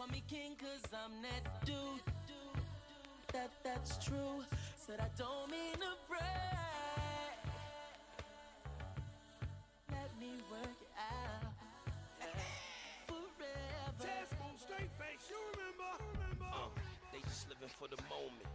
call me king cause I'm that dude. That that's true. Said I don't mean to brag. Let me work it out. Forever. Test straight face, you remember? remember? Uh, they just living for the moment.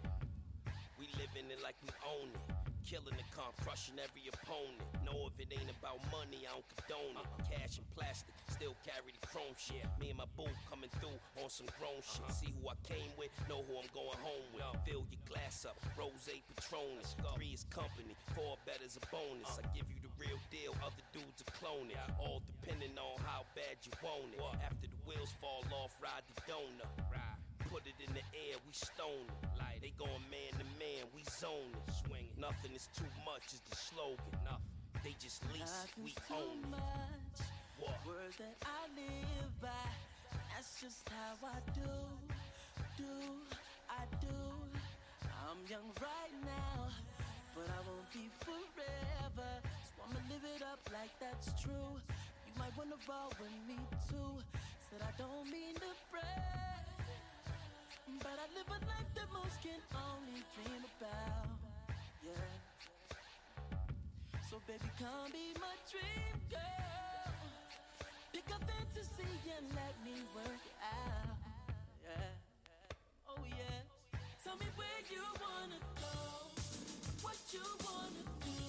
We living it like we own it. Killing the comp, crushing every opponent. No, if it ain't about money, I don't condone it. Cash and plastic, still carry the chrome shit. Me and my boo coming through on some grown shit. See who I came with, know who I'm going home with. Fill your glass up, rose Patronus. Three is company, four better's a bonus. I give you the real deal, other dudes are cloning. All depending on how bad you want it. After the wheels fall off, ride the donut. Put it in the air, we stone it. Like they going man to man, we zone it. Swing it. Nothing is too much is the slogan. Nothing. They just lease, we Nothing's too own it. much. What? Words that I live by. That's just how I do, do, I do. I'm young right now, but I won't be forever. So I'ma live it up like that's true. You might wanna roll with me too. Said I don't mean to brag, but I live a life that most can only dream about. Yeah. So baby, come be my dream girl. Pick a fantasy and let me work it out. Yeah. Oh yeah. Tell me where you wanna go, what you wanna do.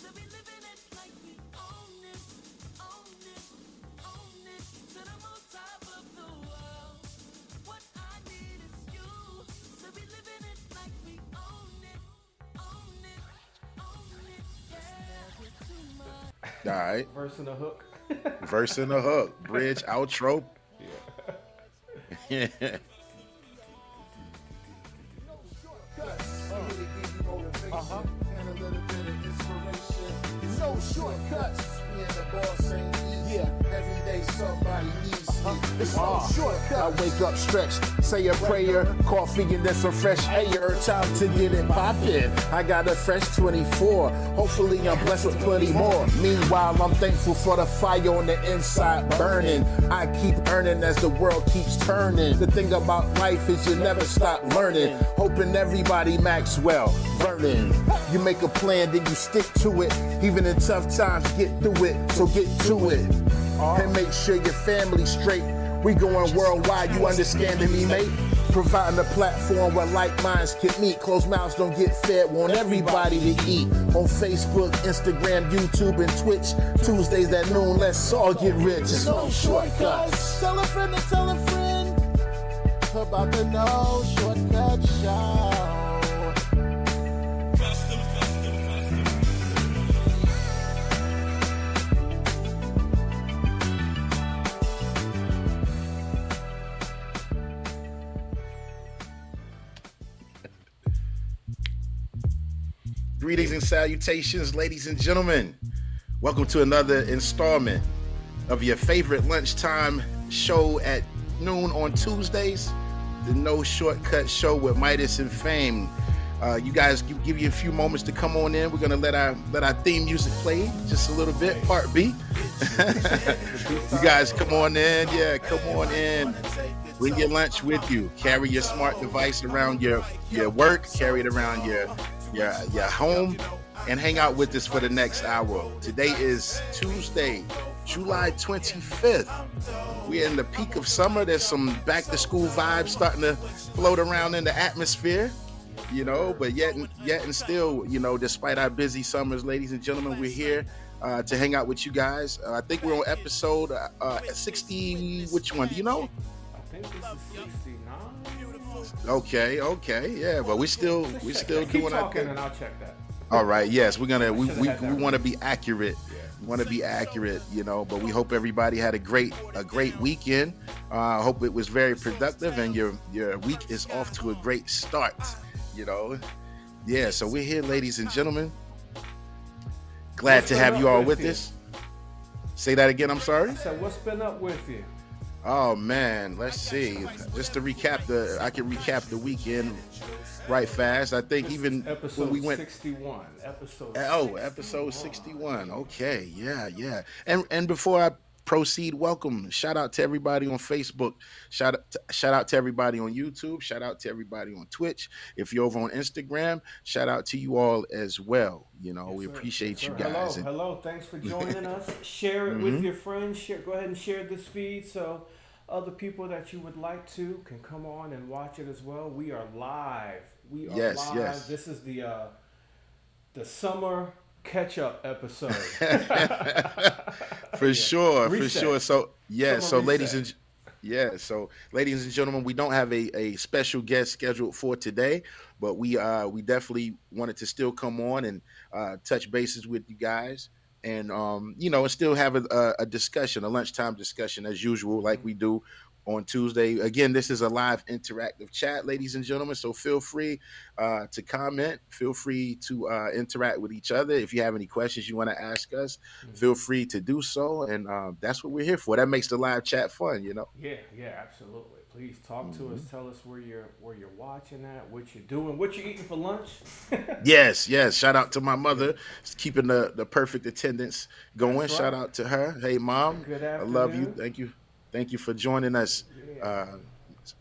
So we living it like we own it, own it, own it. Of the world. All right. Verse and a hook. Verse and a hook. Bridge, outro. Yeah. Uh-huh. And a little bit of inspiration. No shortcuts. Me and the boss ain't easy. Every day somebody needs It's. I wake up stretched, say a prayer, coffee and then some fresh air. Time to get it poppin'. I got a fresh 24. Hopefully I'm blessed with plenty more. Meanwhile, I'm thankful for the fire on the inside burning. I keep earning as the world keeps turning. The thing about life is you never stop learning. Hoping everybody Maxwell, Vernon. You make a plan, then you stick to it. Even in tough times, get through it. So get to it. And make sure your family's straight. We going worldwide, you understanding me, mate? Providing a platform where like minds can meet. Closed mouths don't get fed, want everybody to eat. On Facebook, Instagram, YouTube, and Twitch. Tuesdays at noon, let's all get rich. No shortcuts. Tell a friend to tell a friend about the no shortcut show. Greetings and salutations, ladies and gentlemen. Welcome to another installment of your favorite lunchtime show at noon on Tuesdays, the No Shortcut Show with Midas and Fame. Uh, you guys give, give you a few moments to come on in. We're gonna let our let our theme music play just a little bit, part B. you guys come on in, yeah, come on in. Bring your lunch with you. Carry your smart device around your your work. Carry it around your your your home, and hang out with us for the next hour. Today is Tuesday, July 25th. We're in the peak of summer. There's some back to school vibes starting to float around in the atmosphere. You know, but yet, yet, and still, you know, despite our busy summers, ladies and gentlemen, we're here uh, to hang out with you guys. Uh, I think we're on episode uh, 60. Which one? Do you know? I think this is 69. Okay, okay, yeah, but we still we still Keep doing our talking good. and I'll check that. All right, yes, we're gonna we we, we want to be accurate. We want to be accurate, you know. But we hope everybody had a great a great weekend. Uh, I hope it was very productive and your your week is off to a great start. You know, yeah. So we're here, ladies and gentlemen. Glad What's to have you all with with us. Say that again. I'm sorry. I said, what's been up with you? Oh man, let's see. Just to recap the, I can recap the weekend right fast. I think even Episode when we went 61. Episode Oh, episode 61. Okay. Yeah, yeah. And and before I proceed welcome. Shout out to everybody on Facebook. Shout out, to, shout out to everybody on YouTube. Shout out to everybody on Twitch. If you're over on Instagram, shout out to you all as well. You know, Yes, we sir. appreciate Yes, you guys. Hello, And- hello. Thanks for joining us. Share it Mm-hmm. with your friends. Share, go ahead and share this feed so other people that you would like to can come on and watch it as well. We are live. We are Yes, live. yes. This is the uh, the summer catch up episode. for sure, for sure. So yeah, Summer so ladies and yeah, so ladies and gentlemen, we don't have a, a special guest scheduled for today, but we uh we definitely wanted to still come on and uh, touch bases with you guys, and um you know and still have a, a discussion, a lunchtime discussion as usual, like we do on Tuesday. Again, this is a live interactive chat, ladies and gentlemen. So feel free uh, to comment. Feel free to uh, interact with each other. If you have any questions you want to ask us, feel free to do so. And uh, that's what we're here for. That makes the live chat fun, you know. yeah, yeah, absolutely. Please talk to Mm-hmm. us. Tell us where you're where you're watching at, what you're doing, what you're eating for lunch. Yes, yes. Shout out to my mother, keeping the, the perfect attendance going. That's Shout out to her. Hey, mom. Good I love you. Thank you. Thank you for joining us. Uh,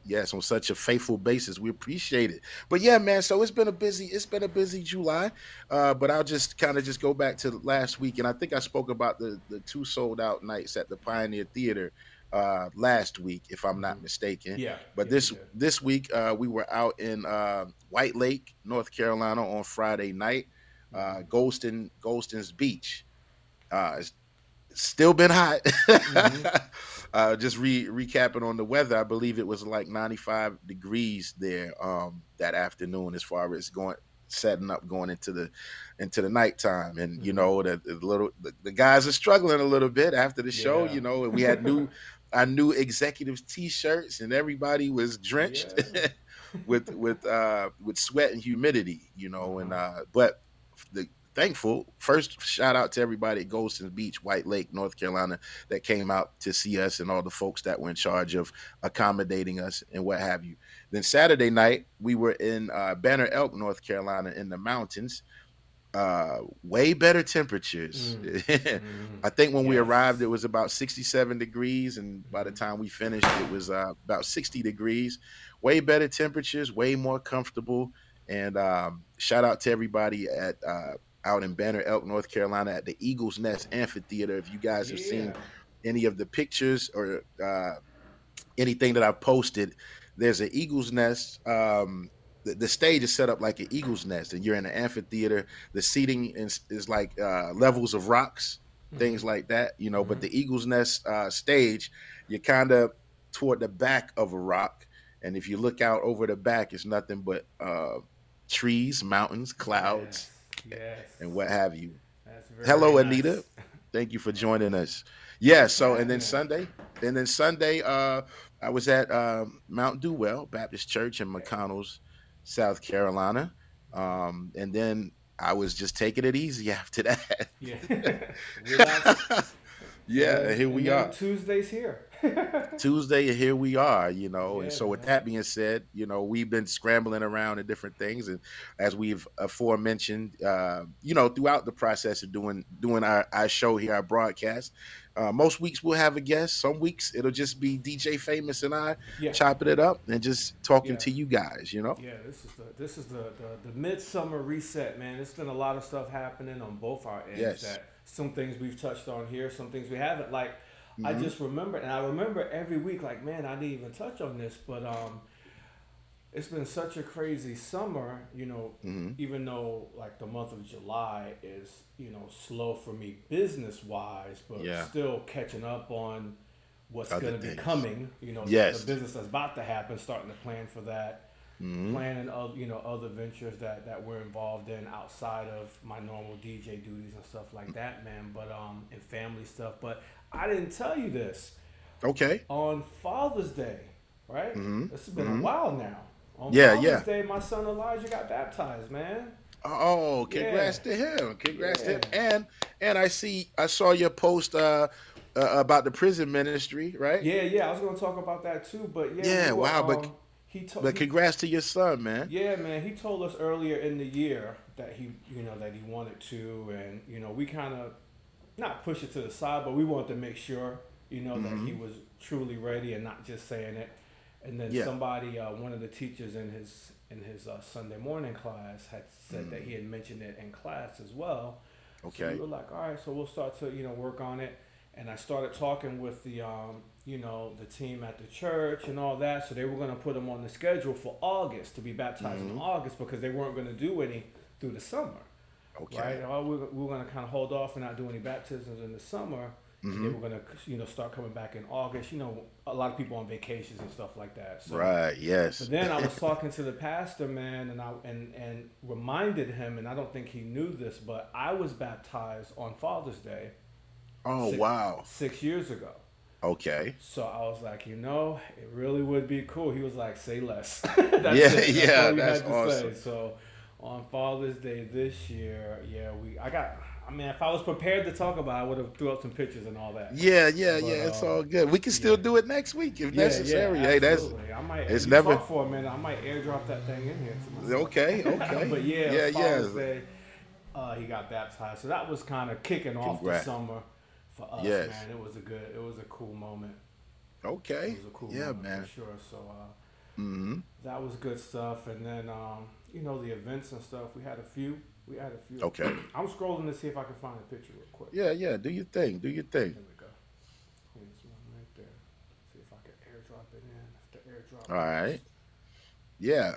yes, on such a faithful basis. We appreciate it. But yeah, man. So it's been a busy. It's been a busy July. Uh, but I'll just kind of just go back to last week, and I think I spoke about the the two sold out nights at the Pioneer Theater uh, last week, if I'm not mistaken. Yeah. But yeah, this this week uh, we were out in uh, White Lake, North Carolina, on Friday night. Mm-hmm. Uh, Goldston Goldston's Beach. Uh, it's still been hot. Mm-hmm. uh, just re- recapping on the weather, I believe it was like 95 degrees there um, that afternoon, as far as going setting up going into the into the nighttime and Mm-hmm. you know the, the little the, the guys are struggling a little bit after the show Yeah. you know and we had new our new executives t-shirts and everybody was drenched Yeah. with with uh with sweat and humidity you know and Uh-huh. uh but the thankful. First shout out to everybody at Goldston Beach White Lake North Carolina that came out to see us and all the folks that were in charge of accommodating us and what have you. Then Saturday night we were in uh, Banner Elk North Carolina in the mountains. Uh way better temperatures. I think when we arrived, it was about 67 degrees, and by the time we finished, it was uh, about 60 degrees. Way better temperatures, way more comfortable. And um, shout out to everybody at uh, out in Banner Elk, North Carolina, at the Eagles Nest Amphitheater. If you guys have seen any of the pictures or uh, anything that I've posted, there's an Eagles Nest. Um, the, the stage is set up like an Eagle's Nest, and you're in an amphitheater. The seating is, is like uh, levels of rocks things like that, you know. But the Eagles Nest uh, stage, you're kind of toward the back of a rock, and if you look out over the back, it's nothing but uh, trees, mountains, clouds, Yes. Yes. and what have you. Hello, nice. Anita. Thank you for joining us. Yeah. So, and then Sunday, and then Sunday, uh, I was at um, Mount Dewell Baptist Church in McConnell's, South Carolina, um, and then I was just taking it easy after that. Yeah. Yeah, And- here we are. Tuesday's here. Tuesday, here we are, you know. Yeah, and so, with man. that being said, you know, we've been scrambling around at different things, and as we've aforementioned, uh, you know, throughout the process of doing doing our, our show here, our broadcast, uh, most weeks we'll have a guest. Some weeks it'll just be DJ Famous and I Yeah. chopping it up and just talking Yeah. to you guys, you know. Yeah, this is the this is the, the the midsummer reset, man. There's been a lot of stuff happening on both our ends. Yes. That some things we've touched on here, some things we haven't. Like I Mm-hmm. just remember, and I remember every week, like man, I didn't even touch on this, but um, it's been such a crazy summer. You know, Mm-hmm. even though like the month of July is you know slow for me business wise, but Yeah. still catching up on what's going to be coming. You know, the- Yes. the business that's about to happen, starting to plan for that Mm-hmm. planning of you know other ventures that that we're involved in outside of my normal DJ duties and stuff like that, man. But um, and family stuff. But I didn't tell you this Okay. on Father's Day, right? This has been a while now. On Mm-hmm. Yeah, Father's yeah. Day, my son Elijah got baptized, man. Oh, congrats Yeah. to him! Congrats to him! And and I see I saw your post uh, uh, about the prison ministry, right? Yeah, yeah. I was gonna talk about that too, but yeah. Yeah, we were, wow, but- um, he told. But congrats to your son, man. Yeah, man. He told us earlier in the year that he, you know, that he wanted to, and you know, we kind of not push it to the side, but we wanted to make sure you know, that he was truly ready and not just saying it. And then Mm-hmm. Yeah. somebody, uh, one of the teachers in his in his uh, Sunday morning class, had said that he had mentioned it in class as well. So Mm. Okay. we were like, all right, so we'll start to you know work on it. And I started talking with the um, you know the team at the church and all that. So they were going to put him on the schedule for August to be baptized Mm-hmm. in August because they weren't going to do any through the summer. Okay. Right? Oh, we we were going to kind of hold off and not do any baptisms in the summer. Mm-hmm. they were going to, you know, start coming back in August. You know, a lot of people on vacations and stuff like that. So, Right. Yes. But then I was talking to the pastor, man, and I and and reminded him, and I don't think he knew this, but I was baptized on Father's Day Oh six- wow. six years ago. Okay. So I was like, you know, it really would be cool. He was like, say less. that's Yeah, it. That's yeah, that's to awesome. Say. So on Father's Day this year, yeah, we I got. I mean, if I was prepared to talk about, it, I would have threw up some pictures and all that. Yeah. Yeah. But, yeah. It's uh, all good. We can still yeah. do it next week if Yeah, necessary. yeah, hey, that's. I might. it's never- talk for a minute. I might airdrop that thing in here. To myself. okay. Okay. but yeah, Yeah. Father's Yeah. Day, uh, he got baptized. So that was kind of kicking off Congrats. the summer for us, Yes. man. It was a good. It was a cool moment. Okay. It was a cool Yeah, moment man. for sure. So uh, hmm that was good stuff. And then um, you know the events and stuff. We had a few. We had a few. Okay. I'm scrolling to see if I can find a picture real quick. Yeah. Yeah. Do your thing. Do your thing. There we go. Here's one right there. See if I can airdrop it in. If the airdrop. All right. Yeah.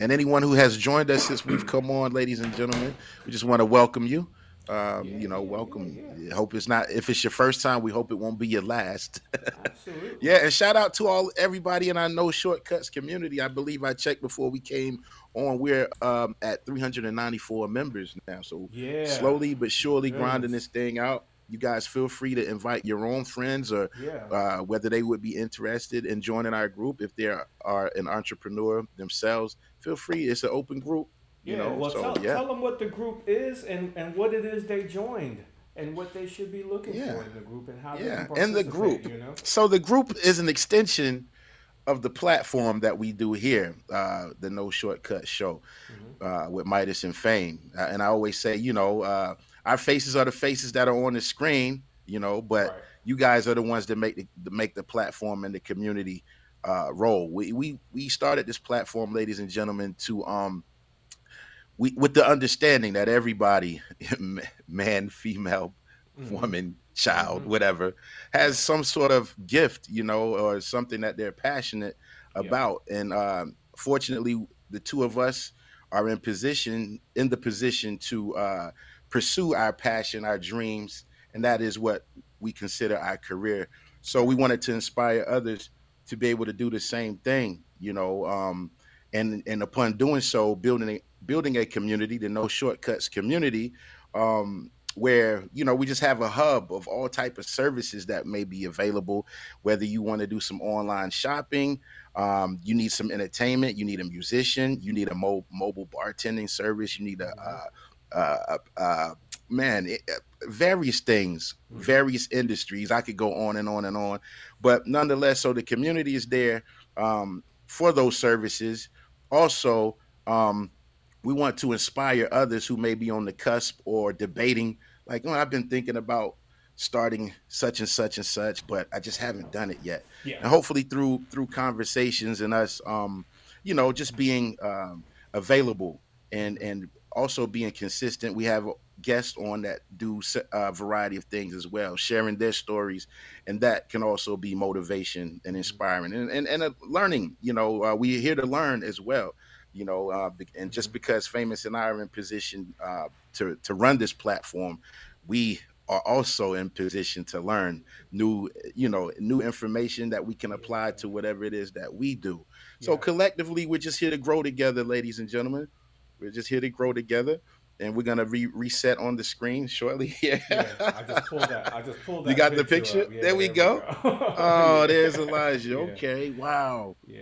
And anyone who has joined us since we've come on, ladies and gentlemen, we just want to welcome you. Um, Yeah, you know, yeah, welcome. yeah, Hope it's not. If it's your first time, we hope it won't be your last. Absolutely. yeah, and shout out to all everybody in our No Shortcuts community. I believe I checked before we came on. We're um, at 394 members now, so Yeah. slowly but surely Goodness. grinding this thing out. You guys feel free to invite your own friends or Yeah. uh, whether they would be interested in joining our group. If they are, are an entrepreneur themselves, feel free. It's an open group. You yeah. know, well, so tell, yeah, tell them what the group is and, and what it is they joined and what they should be looking Yeah. for in the group and how they yeah. And the group. You know. So the group is an extension of the platform that we do here, uh, the No Shortcut Show Mm-hmm. uh, with Midas and Fame. Uh, and I always say, you know, uh, our faces are the faces that are on the screen, you know, but Right. you guys are the ones that make the that make the platform and the community uh, roll. We we we started this platform, ladies and gentlemen, to um we with the understanding that everybody, man, female, Mm-hmm. woman, child, whatever, has some sort of gift, you know, or something that they're passionate about. And um, fortunately, the two of us are in position in the position to uh, pursue our passion, our dreams, and that is what we consider our career. So we wanted to inspire others to be able to do the same thing, you know, um, and and upon doing so, building building a community, the No Shortcuts community, um, where you know we just have a hub of all type of services that may be available. Whether you want to do some online shopping, um, you need some entertainment, you need a musician, you need a mo- mobile bartending service, you need a uh, uh, uh, man, it, various things, various industries. I could go on and on and on, but nonetheless, so the community is there um, for those services. Also, um, we want to inspire others who may be on the cusp or debating, like, oh, I've been thinking about starting such and such and such, but I just haven't done it yet. Yeah. And hopefully through through conversations and us, um, you know, just being um, available and and also being consistent. We have guests on that do a variety of things as well, sharing their stories, and that can also be motivation and inspiring and and, and a learning. You know, uh, we're here to learn as well. You know, uh, and just because Famous and I are in position uh, to to run this platform, we are also in position to learn new, you know, new information that we can apply to whatever it is that we do. So Yeah. collectively, we're just here to grow together, ladies and gentlemen. We're just here to grow together, and we're gonna re- reset on the screen shortly. Yeah. Yeah, I just pulled that. I just pulled that. You got the picture? Yeah, There we go. go. oh, there's Elijah. Yeah. Okay. Wow. Yeah,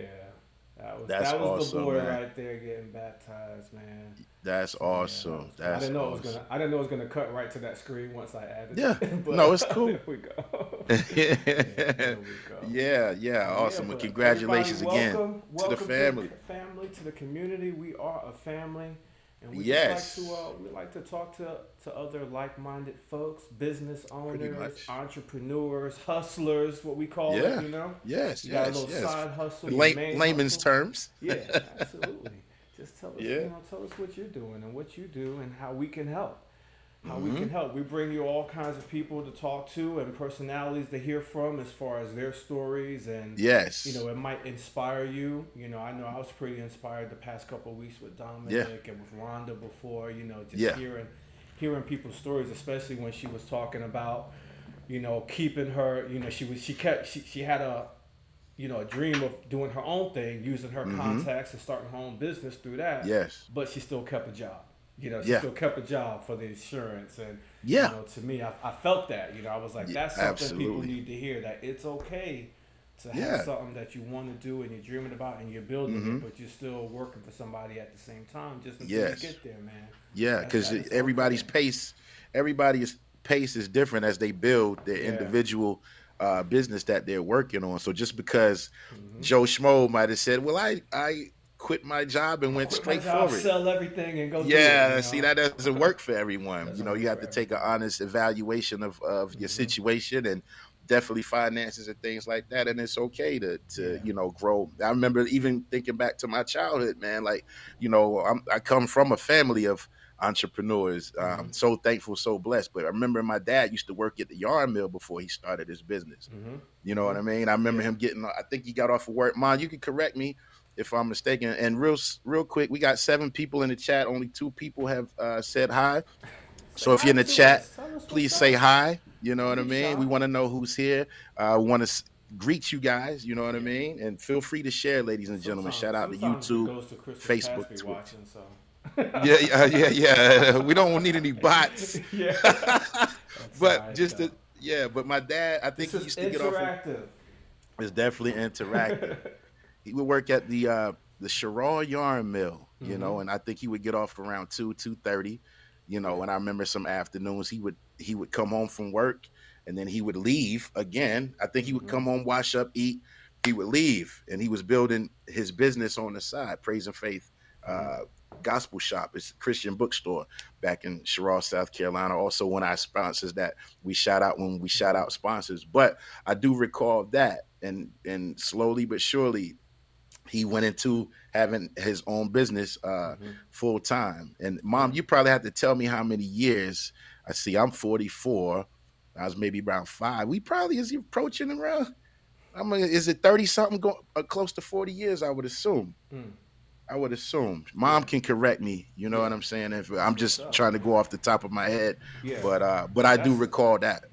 that was That's that was awesome, the boy man. right there getting baptized, man. That's Yeah, awesome. that was- That's I didn't know awesome. it was gonna. I didn't know it was gonna cut right to that screen once I added. Yeah. it. No, it's cool. there we go. yeah, there we go. yeah, Yeah, awesome. well, congratulations again welcome, to welcome the family. to the family, to the community. We are a family, And we Yes. like to uh, we like to talk to to other like-minded folks, business owners, entrepreneurs, hustlers, what we call Yeah. it, you know. Yes, You got a yes, little yes. side hustle. In your lay- main layman's hustle. terms. Yeah, absolutely. Just tell us, Yeah. you know, tell us what you're doing and what you do and how we can help. How Mm-hmm. we can help. We bring you all kinds of people to talk to and personalities to hear from as far as their stories and Yes. you know, it might inspire you. You know, I know I was pretty inspired the past couple of weeks with Dominic and with Rhonda before. You know, just Yeah. hearing hearing people's stories, especially when she was talking about, you know, keeping her. You know, she was she kept she she had a, you know, a dream of doing her own thing, using her contacts and starting her own business through that. Mm-hmm. Yes. But she still kept a job. You know, she Yeah. still kept a job for the insurance and Yeah. you know, to me, I, I felt that. You know, I was like, Yeah, that's something people need to hear. That it's okay to have Yeah. something that you want to do and you're dreaming about and you're building Mm-hmm. it, but you're still working for somebody at the same time just until Yes. you get there, man. Yeah, because everybody's okay. pace, everybody's pace is different as they build their individual uh, business that they're working on. So just because Mm-hmm. Joe Schmo might have said, "Well, I I quit my job and went straight job, forward," sell everything and go. do it, yeah, you know? see that doesn't work for everyone. Doesn't you know, you have to take an honest evaluation of of your Mhm. situation and definitely finances and things like that. And it's okay to to Yeah. you know grow. I remember even thinking back to my childhood, man. Like you know, I'm, I come from a family of entrepreneurs. Um, Mhm. So thankful, so blessed. But I remember my dad used to work at the yarn mill before he started his business. Mhm. You know what I mean? I remember Yeah. him getting. I think he got off of work. Mom, you can correct me if I'm mistaken. And real, real quick, we got seven people in the chat. Only two people have uh, said hi. So if you're in the chat, us. Tell us what's please say hi. You know what I mean? We want to know who's here. Uh, we want to greet you guys. You know what I mean? And feel free to share, ladies and gentlemen. Shout out to YouTube. to Facebook, Twitter. watching, so. Yeah, yeah, yeah, yeah. We don't need any bots. yeah. but just to, yeah. But my dad, I think he used to get off. Of, it's definitely interactive. He would work at the uh the Sherrall Yarn Mill, you Mm-hmm. know, and I think he would get off around two two thirty, you know. And I remember some afternoons he would he would come home from work, and then he would leave again. I think he would Mm-hmm. come home, wash up, eat. He would leave, and he was building his business on the side, Praise and Faith. Mm-hmm. Uh, Gospel shop. It's a Christian bookstore back in Sherrall, South Carolina. Also, one of our sponsors that we shout out when we shout out sponsors. But I do recall that, and and slowly but surely, he went into having his own business uh, Mhm. full time. And mom, you probably have to tell me how many years. I see. I'm 44. I was maybe around five. We probably is he approaching around. I mean, is it 30 something? Go uh, close to 40 years, I would assume. Mm. I would assume. Mom can correct me. You know what I'm saying? If I'm just up. trying to go off the top of my head, Yeah. but uh, but I do recall that.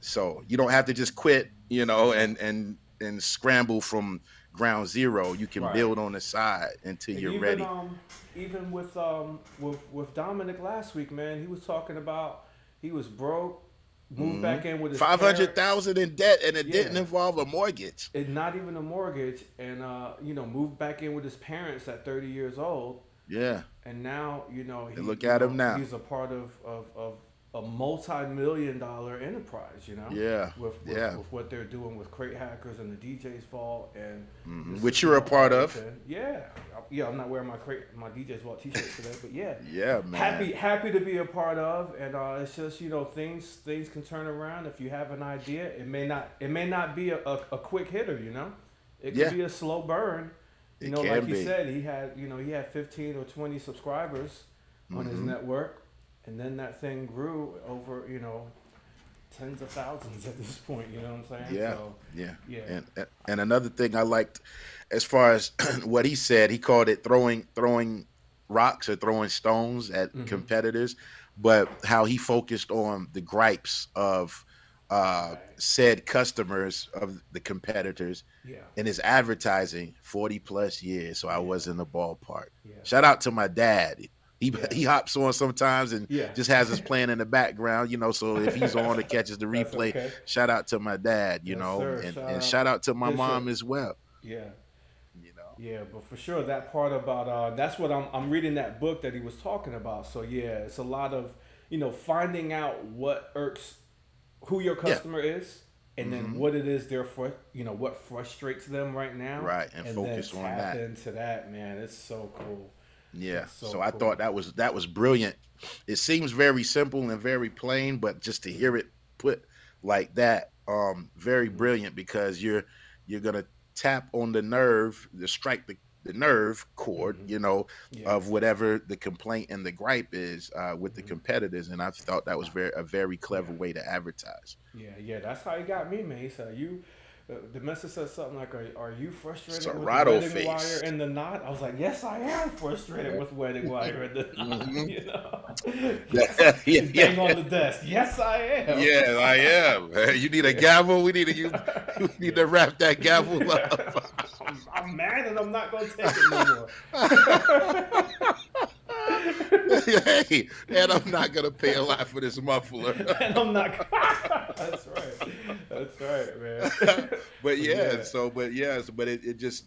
So you don't have to just quit, you know, and and and scramble from ground zero. You can Right. build on the side until And you're even, ready. Um, even with um with with Dominic last week, man, he was talking about he was broke, moved back in with his Mm-hmm. Five hundred thousand in debt, and it Yeah. didn't involve a mortgage. and not even a mortgage, and uh, you know, moved back in with his parents at 30 years old, Yeah, and now you know, he, And look at know, him now. He's a part of of, of a multi-million dollar enterprise, you know. Yeah, With, with, yeah. with what they're doing with Crate Hackers and the DJ's Vault and Mhm. Which you're a part of. Yeah, yeah. I'm not wearing my Crate my DJ's Vault T-shirt today, but yeah. yeah, man. happy happy to be a part of and uh, it's just you know things things can turn around if you have an idea it may not it may not be a, a, a quick hitter you know it could Yeah. be a slow burn you It know like he said he had you know he had 15 or 20 subscribers on his Mhm. network and then that thing grew over you know tens of thousands at this point you know what i'm saying Yeah, so, yeah, yeah And and another thing I liked, as far as what he said, he called it throwing throwing rocks or throwing stones at Mhm. competitors, but how he focused on the gripes of uh, Right. said customers of the competitors yeah in his advertising 40 plus years. So I Yeah. was in the ballpark. yeah Shout out to my dad. He, Yeah. he hops on sometimes and Yeah. just has us playing in the background, you know. So if he's on or catches the replay, okay. shout out to my dad, you Yes, know, sir. and, Shout and out. shout out to my mom as well, yeah you know. Yeah, but for sure that part about uh, that's what I'm I'm reading that book that he was talking about. So yeah, it's a lot of you know finding out what irks who your customer is, and then Mhm. what it is they're for you know what frustrates them right now. Right, and focus then on tap that. into that man. It's so cool. Yeah. So, so I cool. thought that was that was brilliant. It seems very simple and very plain, but just to hear it put like that, um, very brilliant because you're you're gonna tap on the nerve, the strike the, the nerve chord, Mhm. you know, Yeah. of whatever the complaint and the gripe is uh, with the Mhm. competitors, and I thought that was very a very clever way to advertise. Yeah, yeah, that's how he got me, man. He said, "You." Uh, the message said something like, "Are, are you frustrated with wedding face. wire and the knot?" I was like, "Yes, I am frustrated with wedding wire and the knot." Mhm. You know, Yeah, yeah, bang on the desk. Yes, I am. Yeah, I am. You need a gavel. We need to you, we need to wrap that gavel up. I'm, I'm mad and I'm not gonna take it no more. hey, and I'm not gonna pay a lot for this muffler. and I'm not. That's right. That's right, man. but yeah, Yeah. so but yeah, so, but it, it just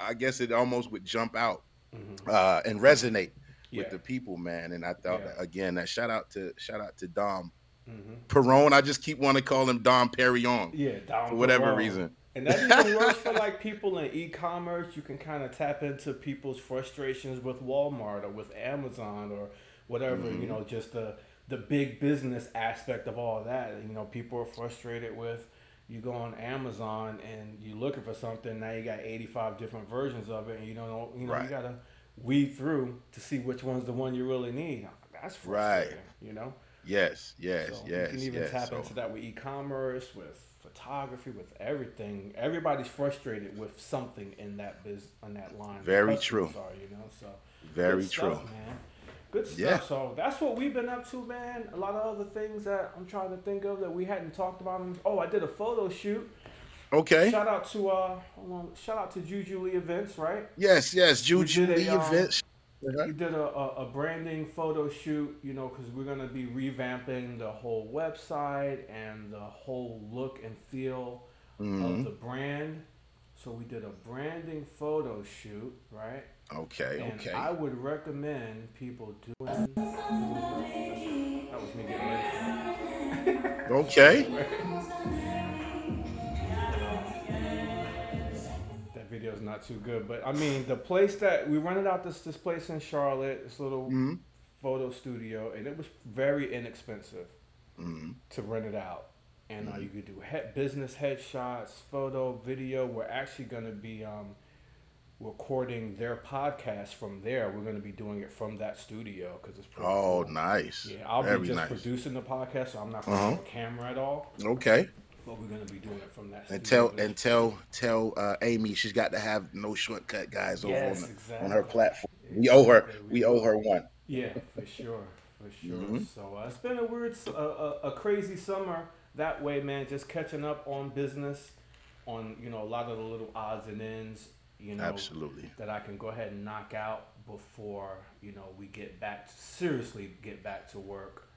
I guess it almost would jump out Mhm. uh, and resonate with the people, man. And I thought Yeah. that, again that shout out to shout out to Dom Mhm. Perone. I just keep wanting to call him Dom Perignon Yeah, down for whatever reason. And that even works for like people in e-commerce. You can kind of tap into people's frustrations with Walmart or with Amazon or whatever. Mm-hmm. You know, just the the big business aspect of all that. You know, people are frustrated with. You go on Amazon and you're looking for something. Now you got 85 different versions of it, and you don't know. You know, Right. you gotta weed through to see which one's the one you really need. That's Right. You know. Yes, yes, So yes, you can even yes. tap So, into that with e-commerce, with photography, with everything. Everybody's frustrated with something in that biz on that line. Very true. Are, you know, so very true. stuff, man. Good stuff. Yeah. So that's what we've been up to, man. A lot of other things that I'm trying to think of that we hadn't talked about. Oh, I did a photo shoot. Okay. Shout out to uh, hold on. shout out to Juju Lee Events, right? Yes, yes. Juju Lee a, Lee events. We did a, a, a branding photo shoot, you know, because we're gonna be revamping the whole website and the whole look and feel Mm-hmm. of the brand. So we did a branding photo shoot, right? Okay, And okay. I would recommend people doing. That was me getting ready. Okay. That video's not too good, but I mean the place that we rented out this this place in Charlotte, this little Mhm. photo studio, and it was very inexpensive Mhm. to rent it out. And uh, you could do he- business headshots, photo, video. We're actually going to be um, recording their podcast from there. We're going to be doing it from that studio because it's pretty Oh, cool. nice. Yeah, I'll be just nice. producing the podcast, so I'm not going to Uh-huh. have a camera at all. Okay. But we're going to be doing it from that. And tell and tell tell uh, Amy she's got to have no shortcut guys over Yes, on, exactly. on her platform. We owe her. We owe her one. Yeah, for sure, for sure. Mhm. So uh, it's been a weird, a, a crazy summer that way, man. Just catching up on business, on you know a lot of the little odds and ends, you know, Absolutely. that I can go ahead and knock out before you know we get back to, seriously get back to work.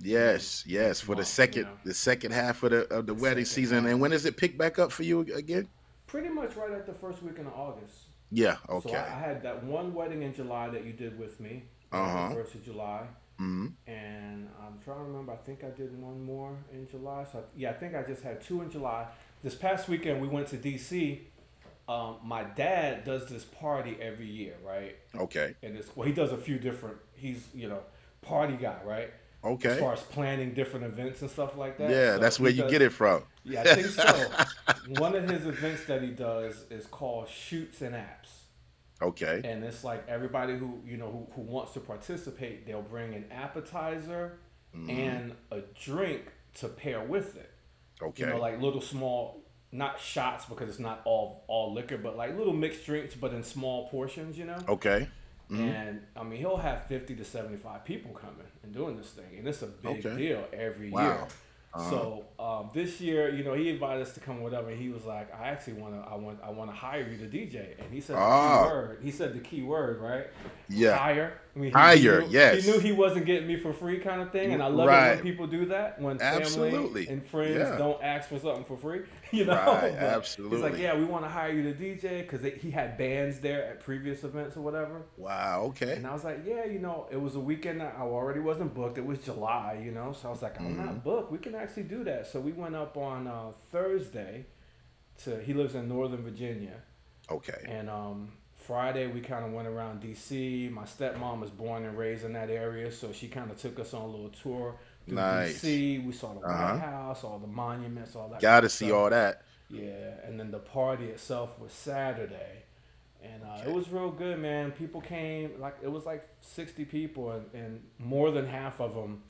Yes, yes. For the second you know. the second half of the of the wedding season. half. And when does it pick back up for you again? Pretty much right at the first week in August. Yeah. Okay. So I, I had that one wedding in July that you did with me, uh Uh-huh. first of July. hmm and I'm trying to remember. I think I did one more in July. So I, yeah, I think I just had two in July. This past weekend we went to DC. Um, my dad does this party every year, right? Okay. And it's well, he does a few different. He's you know party guy, right? As far as planning different events and stuff like that. Yeah, So that's where he you does- get it from. Yeah, I think so. One of his events that he does is called Shots and Apps Okay. and it's like everybody who you know who, who wants to participate they'll bring an appetizer Mm-hmm. and a drink to pair with it Okay. you know like little small not shots because it's not all all liquor but like little mixed drinks but in small portions you know Okay. And i mean he'll have 50 to 75 people coming and doing this thing and it's a big Okay. deal every Wow. year so um, this year, you know, he invited us to come whatever. And He was like, "I actually want to, I want, I want to hire you to DJ." And he said Ah. the key word. He said the key word, right? Yeah. Hire. I mean, he, Hire, He knew, yes. He knew he wasn't getting me for free, kind of thing. And I love it when people do that when Absolutely. family and friends Yeah. don't ask for something for free. You know, Right, absolutely. He's like, "Yeah, we want to hire you to DJ because he had bands there at previous events or whatever." Wow. Okay. And I was like, yeah, you know, it was a weekend that I already wasn't booked. It was July, you know, so I was like, I'm Mm-hmm. not booked. We can actually do that. So we went up on uh, Thursday to. He lives in Northern Virginia, Okay. and um, Friday we kind of went around DC. My stepmom was born and raised in that area, so she kind of took us on a little tour through Nice. DC. We saw the Uh-huh. White House, all the monuments, all that. Gotta see stuff. all that. Yeah, and then the party itself was Saturday, and uh, Okay. it was real good, man. People came like it was like sixty people, and, and more than half of them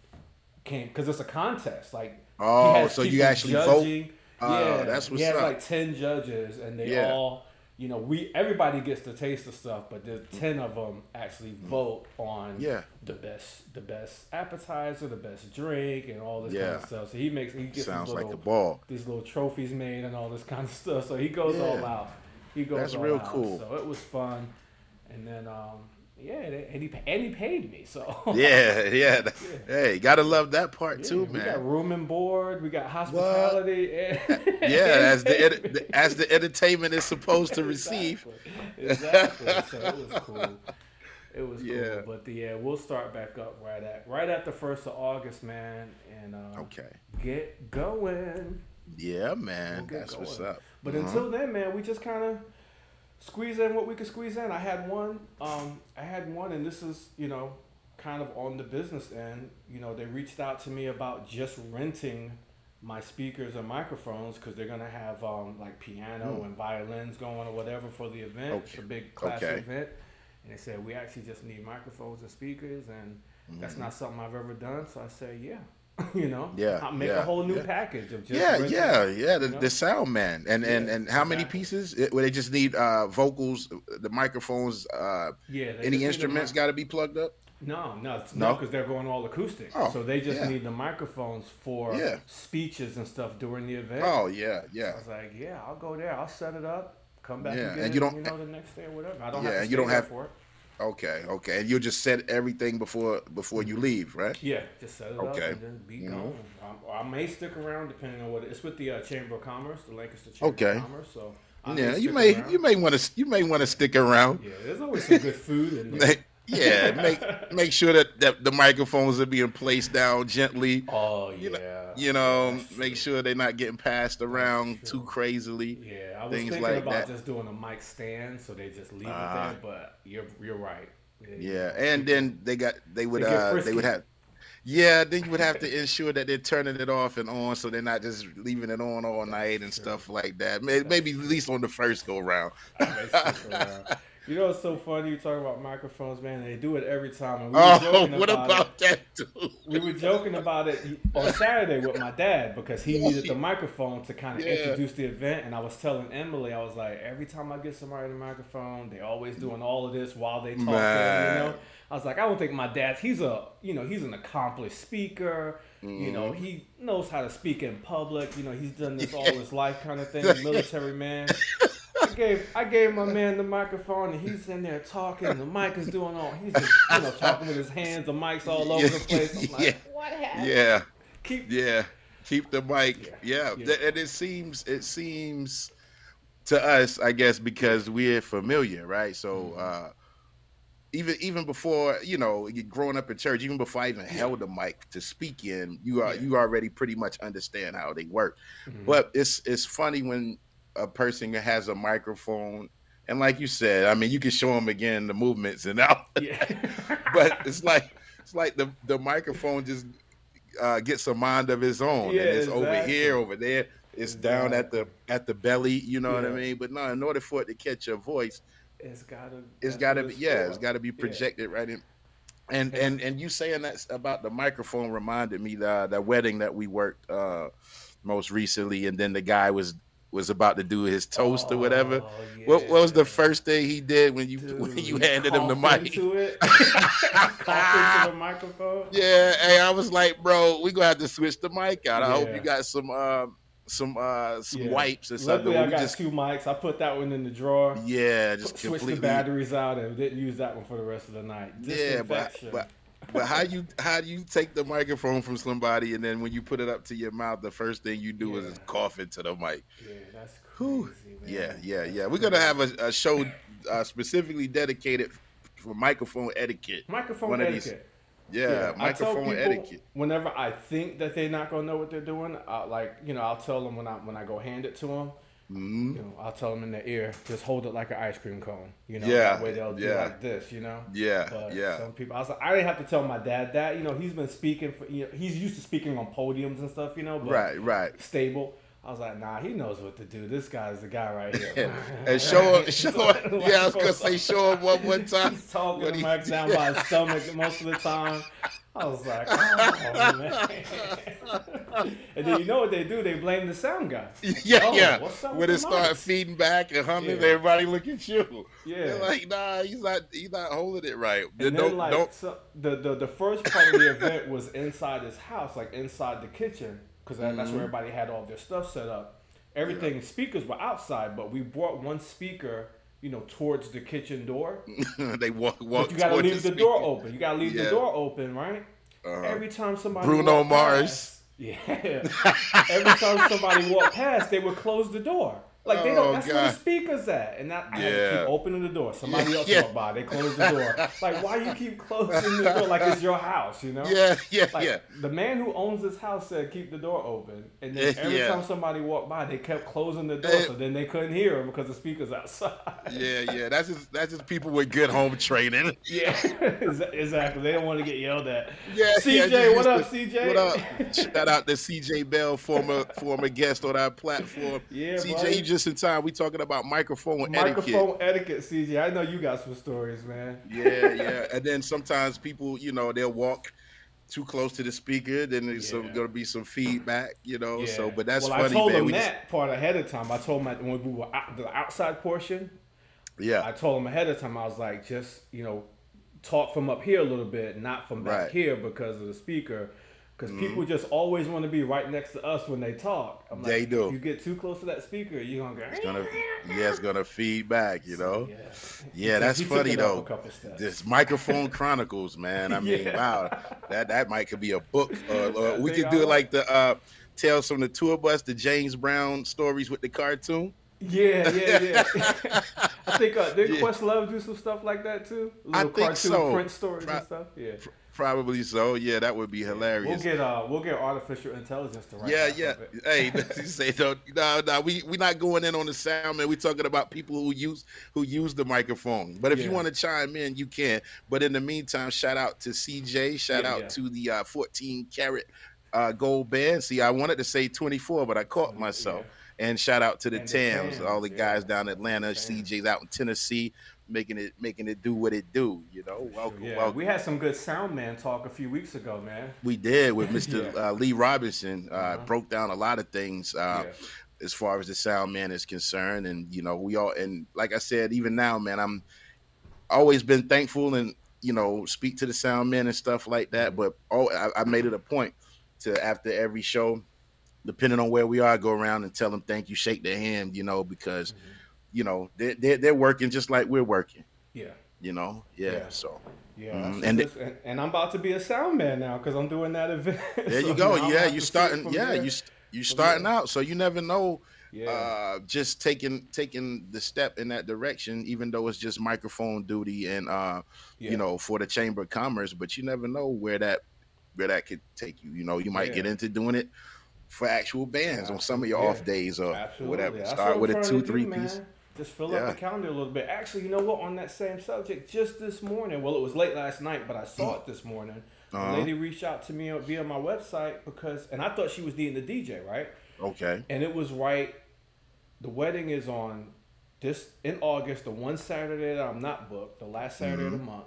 came because it's a contest. Like Oh, so you actually vote? judging. Oh, yeah, that's what's he has up. like ten judges, and they Yeah. all. You know, we everybody gets to taste the stuff, but there's ten of them actually vote on. Yeah. the best, the best appetizer, the best drink, and all this kind of stuff. So he makes he gets Sounds these like little, a ball. these little trophies made and all this kind of stuff. So he goes all Yeah. out. He goes That's all real out. cool. So it was fun, and then um, yeah, and he and he paid me. So Yeah, yeah. that- Hey, gotta love that part Yeah, too, man. we got room and board. We got hospitality. and- Yeah, as the, ed- the as the entertainment is supposed to receive. Exactly. exactly. So it was cool. It was Yeah. cool. But the, yeah, we'll start back up right at right at the first of August, man. And uh, Okay. get going. Yeah, man. We'll get That's what's up. But Uh-huh. until then, man, we just kind of squeeze in what we could squeeze in. I had one. Um, I had one, and this is you know kind of on the business end. You know, they reached out to me about just renting my speakers and microphones because they're gonna have um, like piano and violins going or whatever for the event. It's a Hmm. Big class Okay. event. And they said we actually just need microphones and speakers, and that's not something I've ever done. So I said, yeah, you know. Yeah, I'll make yeah, a whole new yeah. package of just yeah, yeah, yeah. The, you know? the sound man, and and Yeah, and how many pieces? It, where they just need uh vocals, the microphones. Uh, Yeah, they just need any instruments got to be plugged up. No, no, it's No? because they're going all acoustic. Oh, so they just need the microphones for Yeah. speeches and stuff during the event. Oh yeah, yeah. I was like, yeah, I'll go there. I'll set it up. Come back Yeah, and and it, you don't- you know, the next day or whatever. I don't Yeah, have to and you don't have- for it. Okay, okay. And you'll just set everything before before you leave, right? Yeah, just set it Okay. up and then be Mhm. gone. Um, I may stick around depending on what it, it's with the uh, Chamber of Commerce, the Lancaster Chamber Okay. of Commerce. So I Yeah, you stick may around. you may want to you may want to stick around. Yeah, there's always some good food in there. Yeah, make make sure that, that the microphones are being placed down gently. Oh You know, yeah, You know, make sure they're not getting passed around too crazily. Yeah, I was thinking like about that. just doing a mic stand, so they just leave Ah. it there. But you're you're right. Yeah, and then they got they would They uh they would have yeah, then you would have to ensure that they're turning it off and on so they're not just leaving it on all night and stuff like that. May- Maybe at least on the first go round. They stick around. You know, it's so funny you talk about microphones, man. They do it every time. And we were Oh, joking what about, about that too? We were joking about it on Saturday with my dad because he needed the microphone to kind of Yeah. introduce the event. And I was telling Emily, I was like, every time I get somebody the microphone, they always doing all of this while they talking. You know, I was like, I don't think my dad's. He's a, you know, he's an accomplished speaker. You know, Mm-hmm. he knows how to speak in public. You know, he's done this all his life, kind of thing. Military man. I gave I gave my man the microphone and he's in there talking. The mic is doing all. He's just you know talking with his hands. The mic's all over the place. I'm like, Yeah. what happened? Yeah. Keep Yeah, keep the mic. Yeah, Yeah. Th- and it seems it seems to us, I guess, because we're familiar, right? So Mm-hmm. uh, even even before you know, you growing up in church, even before I even held a mic to speak in, you are Yeah. you already pretty much understand how they work. Mhm. But it's it's funny when a person has a microphone. And like you said, I mean, you can show them again the movements and all, yeah. but it's like it's like the the microphone just uh, gets a mind of its own, Yeah, and it's over here, over there. It's down at the at the belly. You know what I mean? But no, in order for it to catch your voice, it's gotta. it's that's got to be yeah, for. it's got to be Yeah. projected right in. And Yeah. and and you saying that about the microphone reminded me that that wedding that we worked uh, most recently, and then the guy was was about to do his toast or whatever. Oh, What, what was the first thing he did when you Dude, when you handed him the mic? Into it. into the microphone. Yeah, hey, I was like, bro, we gonna have to switch the mic out. I hope you got some um some uh some Yeah. wipes or something. Luckily, I We got just two mics. I put that one in the drawer. yeah, just switched the batteries out and didn't use that one for the rest of the night. Yeah, but but but how you how do you take the microphone from somebody and then when you put it up to your mouth, the first thing you do is cough into the mic. yeah, that's crazy, man. Yeah, yeah, yeah. We're gonna have a, a show uh, specifically dedicated for microphone etiquette. microphone one etiquette. Yeah, tell microphone people etiquette. Whenever I think that they're not gonna know what they're doing, I, like you know, I'll tell them when I when I go hand it to them. Mm-hmm. You know, I'll tell them in the ear, just hold it like an ice cream cone. You know, Yeah, that way they'll do yeah. like this. You know. Yeah, But yeah. Some people, I was like, I didn't have to tell my dad that. You know, he's been speaking for. You know, he's used to speaking on podiums and stuff. You know, but Right, right. stable. I was like, nah, he knows what to do. This guy's the guy right here. and show him, show him. Yeah, I was gonna say show him one one time. He's talking to mic down by his stomach most of the time. I was like, oh man. and then you know what they do? They blame the sound guy. Yeah, Oh, yeah. When with it the start feeding back and humming, Yeah. everybody look at you. Yeah. They're like, nah, he's not. He's not holding it right. And don't then like don't. so, the, the the first part of the event was inside his house, like inside the kitchen, because Mm-hmm. that's where everybody had all their stuff set up. Everything speakers were outside, but we brought one speaker, you know, towards the kitchen door. they walk walk. But you gotta leave the speaker. door open. You gotta leave Yeah. the door open, right? Uh-huh. Every time somebody Bruno Mars. past- yeah. Every time somebody walked past, they would close the door. Like they Oh, don't. That's where the speakers at, and that I had to Yeah. keep opening the door. Somebody else Yeah. walked by, they closed the door. Like why you keep closing the door? Like it's your house, you know? Yeah, yeah, Like yeah. the man who owns this house said keep the door open, and then every yeah. time somebody walked by, they kept closing the door, so then they couldn't hear him because the speakers outside. Yeah, yeah. That's just that's just people with good home training. Yeah, exactly. They don't want to get yelled at. Yeah, CJ, yeah, what up, to- CJ? What up? Shout out to CJ Bell, former former guest on our platform. Yeah, CJ, just in time. We talking about microphone, Microphone etiquette. etiquette, CJ. I know you got some stories, man. Yeah, yeah. And then sometimes people, you know, they'll walk too close to the speaker. Then there's Yeah. gonna be some feedback, you know. Yeah. So, but that's well, funny, I told man. him We just- that part ahead of time. I told him when we were out, the outside portion. yeah, I told him ahead of time. I was like, just you know, talk from up here a little bit, not from back Right. Here because of the speaker. Because people just always want to be right next to us when they talk. I'm like, They do. If you get too close to that speaker, you're gonna go. it's gonna, yeah, it's gonna feed back, you know. Yeah, Yeah, that's funny though. A couple steps. This microphone chronicles, man. I mean, Yeah. wow, that that might could be a book. Uh, uh, we could do it like the uh, tales from the tour bus, the James Brown stories with the cartoon. Yeah, yeah, yeah. I think uh, did Yeah. Questlove do some stuff like that too? I Little think cartoon so. print stories Pro- and stuff. Yeah. Probably so. Yeah, that would be hilarious. We'll get uh we'll get artificial intelligence to write. yeah, yeah. Hey, say no, no, no. We we not going in on the sound, man. We're talking about people who use who use the microphone. But if you want to chime in, you can. But in the meantime, shout out to CJ. Shout Yeah, out yeah. to the uh, 14 karat uh, gold band. See, I wanted to say 24, but I caught myself. And shout out to the And the Tams, all the guys yeah. down in Atlanta. Tams. CJ's out in Tennessee, making it making it do what it do. You know, welcome, Yeah, welcome. we had some good sound man talk a few weeks ago, man. We did with Mr. Yeah. uh, Lee Robinson. Uh, Broke down a lot of things uh, Yeah. as far as the sound man is concerned, and you know we all and like I said, even now, man, I'm always been thankful and you know speak to the sound man and stuff like that. But oh, I, I made it a point to after every show, depending on where we are, go around and tell them thank you, shake their hand, you know, because Mm-hmm. You know they're, they're they're working just like we're working, Yeah. you know. Yeah, Yeah. so. Yeah, Mhm. And and, and and I'm about to be a sound man now because I'm doing that event. There So you go. yeah, you to see it starting. Yeah, there. you you starting out, so you never know. Yeah. Uh, just taking taking the step in that direction, even though it's just microphone duty and uh, Yeah. you know, for the Chamber of Commerce. But you never know where that where that could take you. You know, you might Yeah. get into doing it for actual bands on some of your off days or Absolutely. whatever. Start with a two to do, three man. Just fill Yeah. up the calendar a little bit. Actually, you know what? On that same subject, just this morning, well, it was late last night, but I saw it this morning. Uh-huh. A lady reached out to me via my website because, and I thought she was needing the DJ, right? Okay. And it was right. The wedding is on this in August, the one Saturday that I'm not booked, the last Saturday of the month.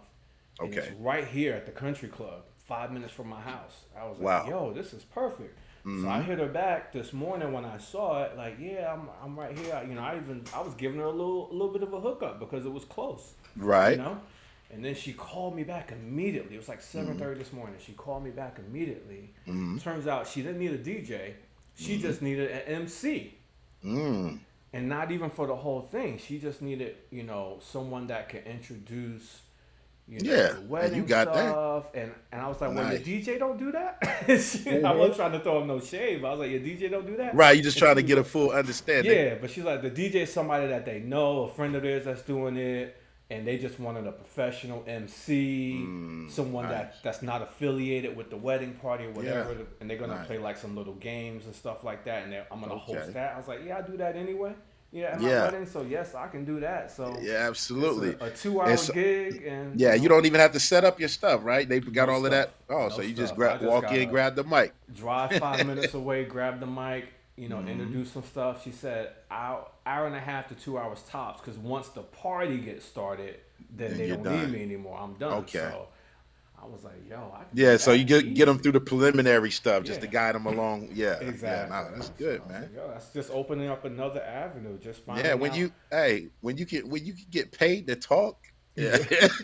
And Mm-hmm. Okay. it's right here at the country club, five minutes from my house. I was Wow. like, yo, this is perfect. So Mm-hmm. I hit her back this morning when I saw it, like, yeah, I'm, I'm right here. You know, I even I was giving her a little a little bit of a hookup because it was close. Right. You know? And then she called me back immediately. It was like 7.30 Mm-hmm. this morning. She called me back immediately. Turns out she didn't need a DJ. She just needed an MC. Mm. And not even for the whole thing. She just needed, you know, someone that could introduce, you know, Yeah, the and wedding you got that. And and I was like, well, Nice. your DJ don't do that. She- I wasn't trying to throw him no shade, but I was like, your DJ don't do that. Right. You just And trying to she get a full understanding. yeah, but she's like the DJ is somebody that they know, a friend of theirs that's doing it, and they just wanted a professional MC, someone Mm, nice. that that's not affiliated with the wedding party or whatever, Yeah. and they're gonna Nice. play like some little games and stuff like that, and I'm gonna host that. I was like, yeah, I do that anyway. Yeah, at my Yeah. wedding. So yes, I can do that. So Yeah, absolutely. it's a, a two-hour so- gig, and Yeah, you don't even have to set up your stuff, right? They got No all of that. Oh, No so you just grab, just walk in, grab the mic. drive five minutes away, grab the mic, you Mm-hmm. know, introduce some stuff. She said hour, hour and a half to two hours tops, because once the party gets started, then Then they don't done. need me anymore. I'm done. Okay. So I was like, yo, I can Yeah, so you get get them through the preliminary stuff just to guide them along. Yeah, Exactly. Yeah, nah, that's good, So I was man. like, Yo, that's just opening up another avenue. Just finding Yeah, when out- you hey, when you can when you can get paid to talk. Yeah.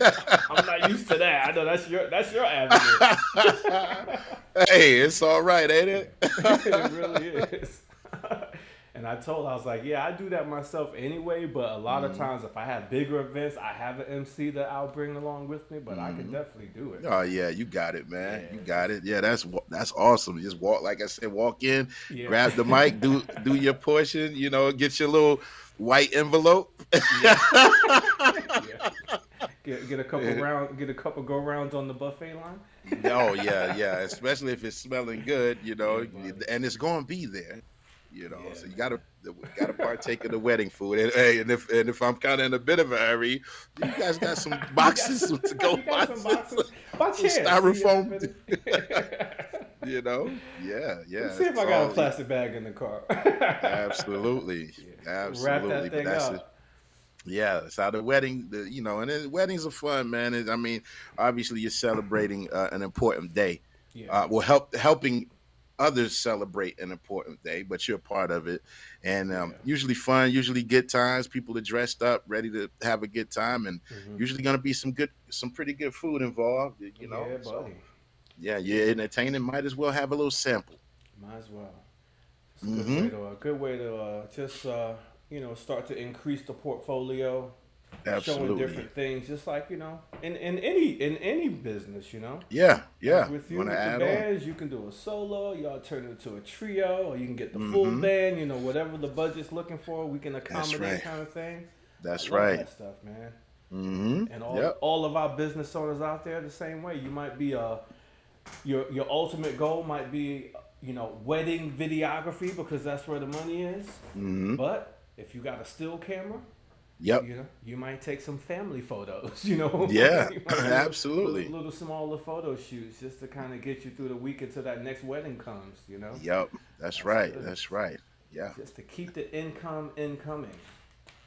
I'm not used to that. I know that's your that's your avenue. hey, it's all right, ain't it? it really is. And I told I was like, yeah, I do that myself anyway, but a lot Mm-hmm. of times if I have bigger events, I have an MC that I'll bring along with me, but I Mm-hmm. can definitely do it. Oh yeah, you got it, man. Yeah. You got it. Yeah, that's that's awesome. Just walk, like I said, walk in, Yeah. grab the mic, do do your portion. You know, get your little white envelope. Yeah. Get, get a couple round, get a couple go rounds on the buffet line. oh yeah, yeah. Especially if it's smelling good, you know, and it's gonna be there. You know, Yeah, so you gotta gotta partake of the wedding food. And hey, and if and if I'm kind of in a bit of a hurry, you guys got some boxes to go. You got some boxes. Some styrofoam. You know, yeah, yeah. Let's see if I got a plastic bag in the car. Absolutely, Wrap absolutely. that thing up. it. Yeah, it's how the wedding, the, you know, and then weddings are fun, man. It, I mean, obviously you're celebrating uh, an important day. Yeah. Uh, well, help helping others celebrate an important day, but you're part of it, and um, Yeah. usually fun, usually good times. People are dressed up, ready to have a good time, and Mhm. usually going to be some good, some pretty good food involved. You know, yeah, So, yeah, you're entertaining. Might as well have a little sample. Might as well. It's a good Mhm. way to, a good way to uh, just uh, you know start to increase the portfolio, showing different things. Just like you know, in, in any in any business, you know. Yeah, yeah. Like with you with the add on? bands, you can do a solo. Y'all turn it into a trio, or you can get the full Mhm. band. You know, whatever the budget's looking for, we can accommodate right. kind of thing. That's right. That stuff, man. Mm-hmm. And all, Yep. all of our business owners out there the same way. You might be a your your ultimate goal might be you know wedding videography because that's where the money is. Mm-hmm. But if you got a still camera, Yep. you know you might take some family photos. You know. Yeah, You absolutely. Little, little smaller photo shoots just to kind of get you through the week until that next wedding comes. You know. Yep. That's That's right. good. That's right. Yeah. Just to keep the income incoming.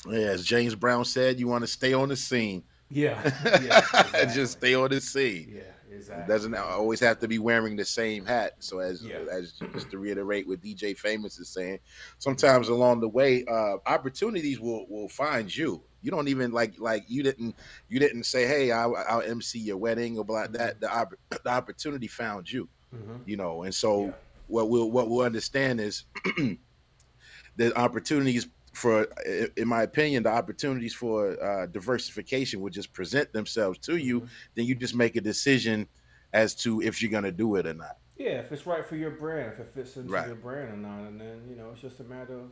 Yeah. As James Brown said, you want to stay on the scene. Yeah. yeah exactly. Just stay on the scene. Yeah. It doesn't always have to be wearing the same hat. So as Yeah. as just to reiterate what DJ Famous is saying, sometimes along the way, uh, opportunities will will find you. You don't even like like you didn't you didn't say, hey, I'll, I'll MC your wedding or blah that. The, opp- the opportunity found you. Mhm. you know and so Yeah. what we'll what we'll understand is the opportunities for in my opinion the opportunities for uh, diversification will just present themselves to you Mhm. then you just make a decision as to if you're going to do it or not Yeah, if it's right for your brand, if it fits into Right. your brand or not, and then you know it's just a matter of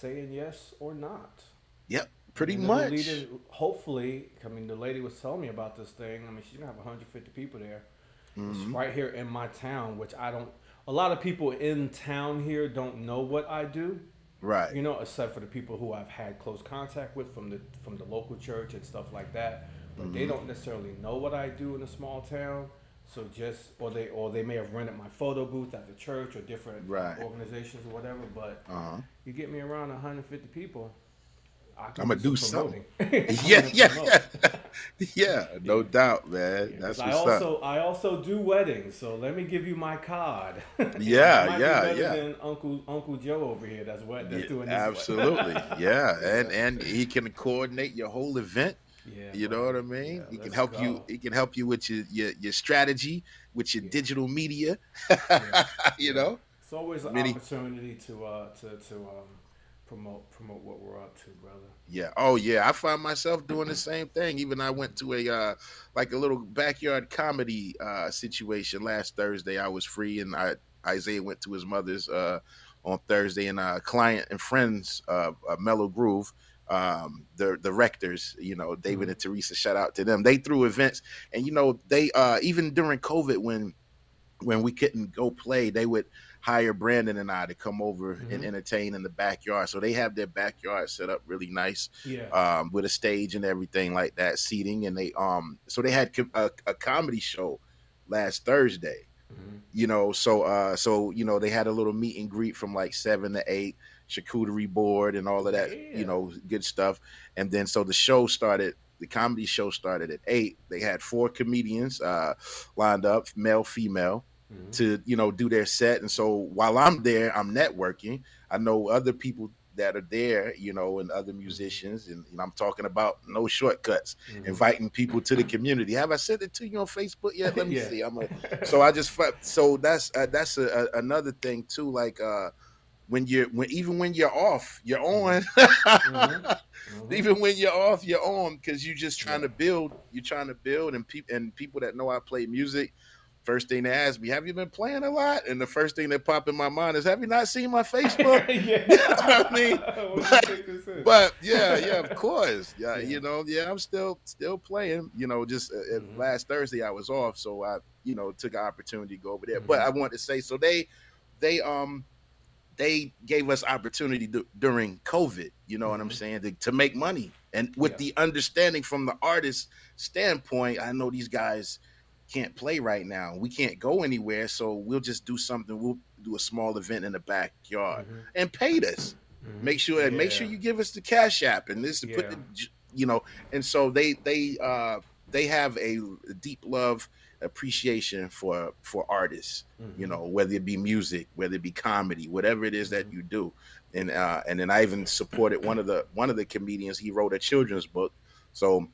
saying yes or not. yep pretty And much leader- hopefully, I mean, the lady was telling me about this thing. I mean, she's gonna have 150 people there. It's Mhm. right here in my town, which I don't. A lot of people in town here don't know what I do. Right You know, except for the people who I've had close contact with from the from the local church and stuff like that. But Mm-hmm. they don't necessarily know what I do in a small town. So just or they or they may have rented my photo booth at the church or different Right. organizations or whatever. But uh-huh you get me around 150 people, I I'ma do some something. I'm yeah yeah promote. yeah no doubt man Yeah, that's I up also I also do weddings, so let me give you my card. Yeah, might be yeah, better yeah. Than Uncle Uncle Joe over here. That's what that's Yeah, doing this. absolutely yeah and and he can coordinate your whole event Yeah, You know what I mean? Yeah, he can help you. He can help you with your your, your strategy, with your Yeah. digital media. Yeah. you know. It's always an Many- opportunity to uh to to um promote promote what we're up to, brother. Yeah. Oh yeah. I find myself doing the same thing. Even I went to a uh, like a little backyard comedy uh, situation last Thursday. I was free, and I Isaiah went to his mother's uh, on Thursday, and uh, client and friends, uh, uh, Mellow Groove. Um, the the rectors, you know, David and Teresa, shout out to them. They threw events, and you know, they uh, even during COVID when when we couldn't go play, they would hire Brandon and I to come over Mm-hmm. and entertain in the backyard. So they have their backyard set up really nice Yeah. um, with a stage and everything like that, seating, and they um so they had a, a comedy show last Thursday. Mhm. You know, so uh so you know they had a little meet and greet from like seven to eight, charcuterie board and all of that, Yeah. you know, good stuff. And then so the show started. The comedy show started at eight. They had four comedians uh, lined up, male, female Mhm. to you know do their set and so while i'm there i'm networking i know other people that are there you know and other musicians and, and i'm talking about no shortcuts Mhm. inviting people to the community have i sent it to you on facebook yet let me Yeah. see i'm a, so i just so that's uh, that's a, a, another thing too like uh when you're when even when you're off you're on Mhm. Mhm. even when you're off you're on because you're just trying Yeah. to build you're trying to build and people and people that know i play music first thing they ask me have you been playing a lot and the first thing that pop in my mind is have you not seen my facebook yeah. You know I mean? What do you But- think this is? but yeah yeah of course yeah, Yeah. you know yeah i'm still still playing you know just uh, uh, Mhm. last thursday i was off so i you know took an opportunity to go over there but Mhm. i want to say so they they um they gave us opportunity du- during covid you know what i'm Mhm. saying to, to make money and with Yeah. the understanding from the artist standpoint i know these guys can't play right now. We can't go anywhere so we'll just do something. We'll do a small event in the backyard. Mhm. and paid us Mhm. make sure and make sure you give us the cash app and this to put Yeah. the you know and so they they uh they have a deep love appreciation for for artists you Mhm. know whether it be music whether it be comedy whatever it is that you do. And uh and then i even supported one of the one of the comedians. He wrote a children's book. So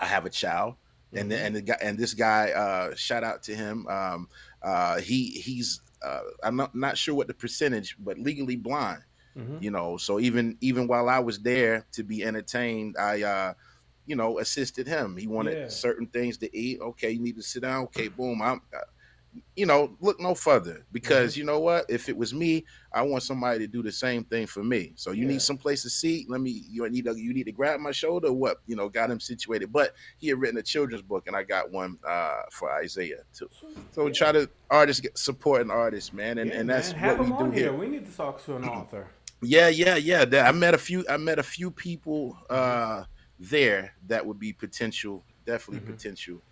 i have a child and the, Mhm. and the guy and this guy uh shout out to him um uh he he's uh i'm not not sure what the percentage but legally blind Mhm. you know so even even while i was there to be entertained i uh you know assisted him he wanted Yeah. certain things to eat okay you need to sit down okay boom i'm uh, you know look no further Mm-hmm. because you know what if it was me i want somebody to do the same thing for me so you Yeah. need some place to sit let me you need to you need to grab my shoulder what you know got him situated but he had written a children's book and i got one uh for isaiah too so Yeah. try to artists get support an artist man and, Yeah, and that's man. Have what we do here here. We need to talk to an author. yeah, yeah, yeah. I met a few. I met a few people Mm-hmm. uh, there that would be potential, definitely Mhm. potential,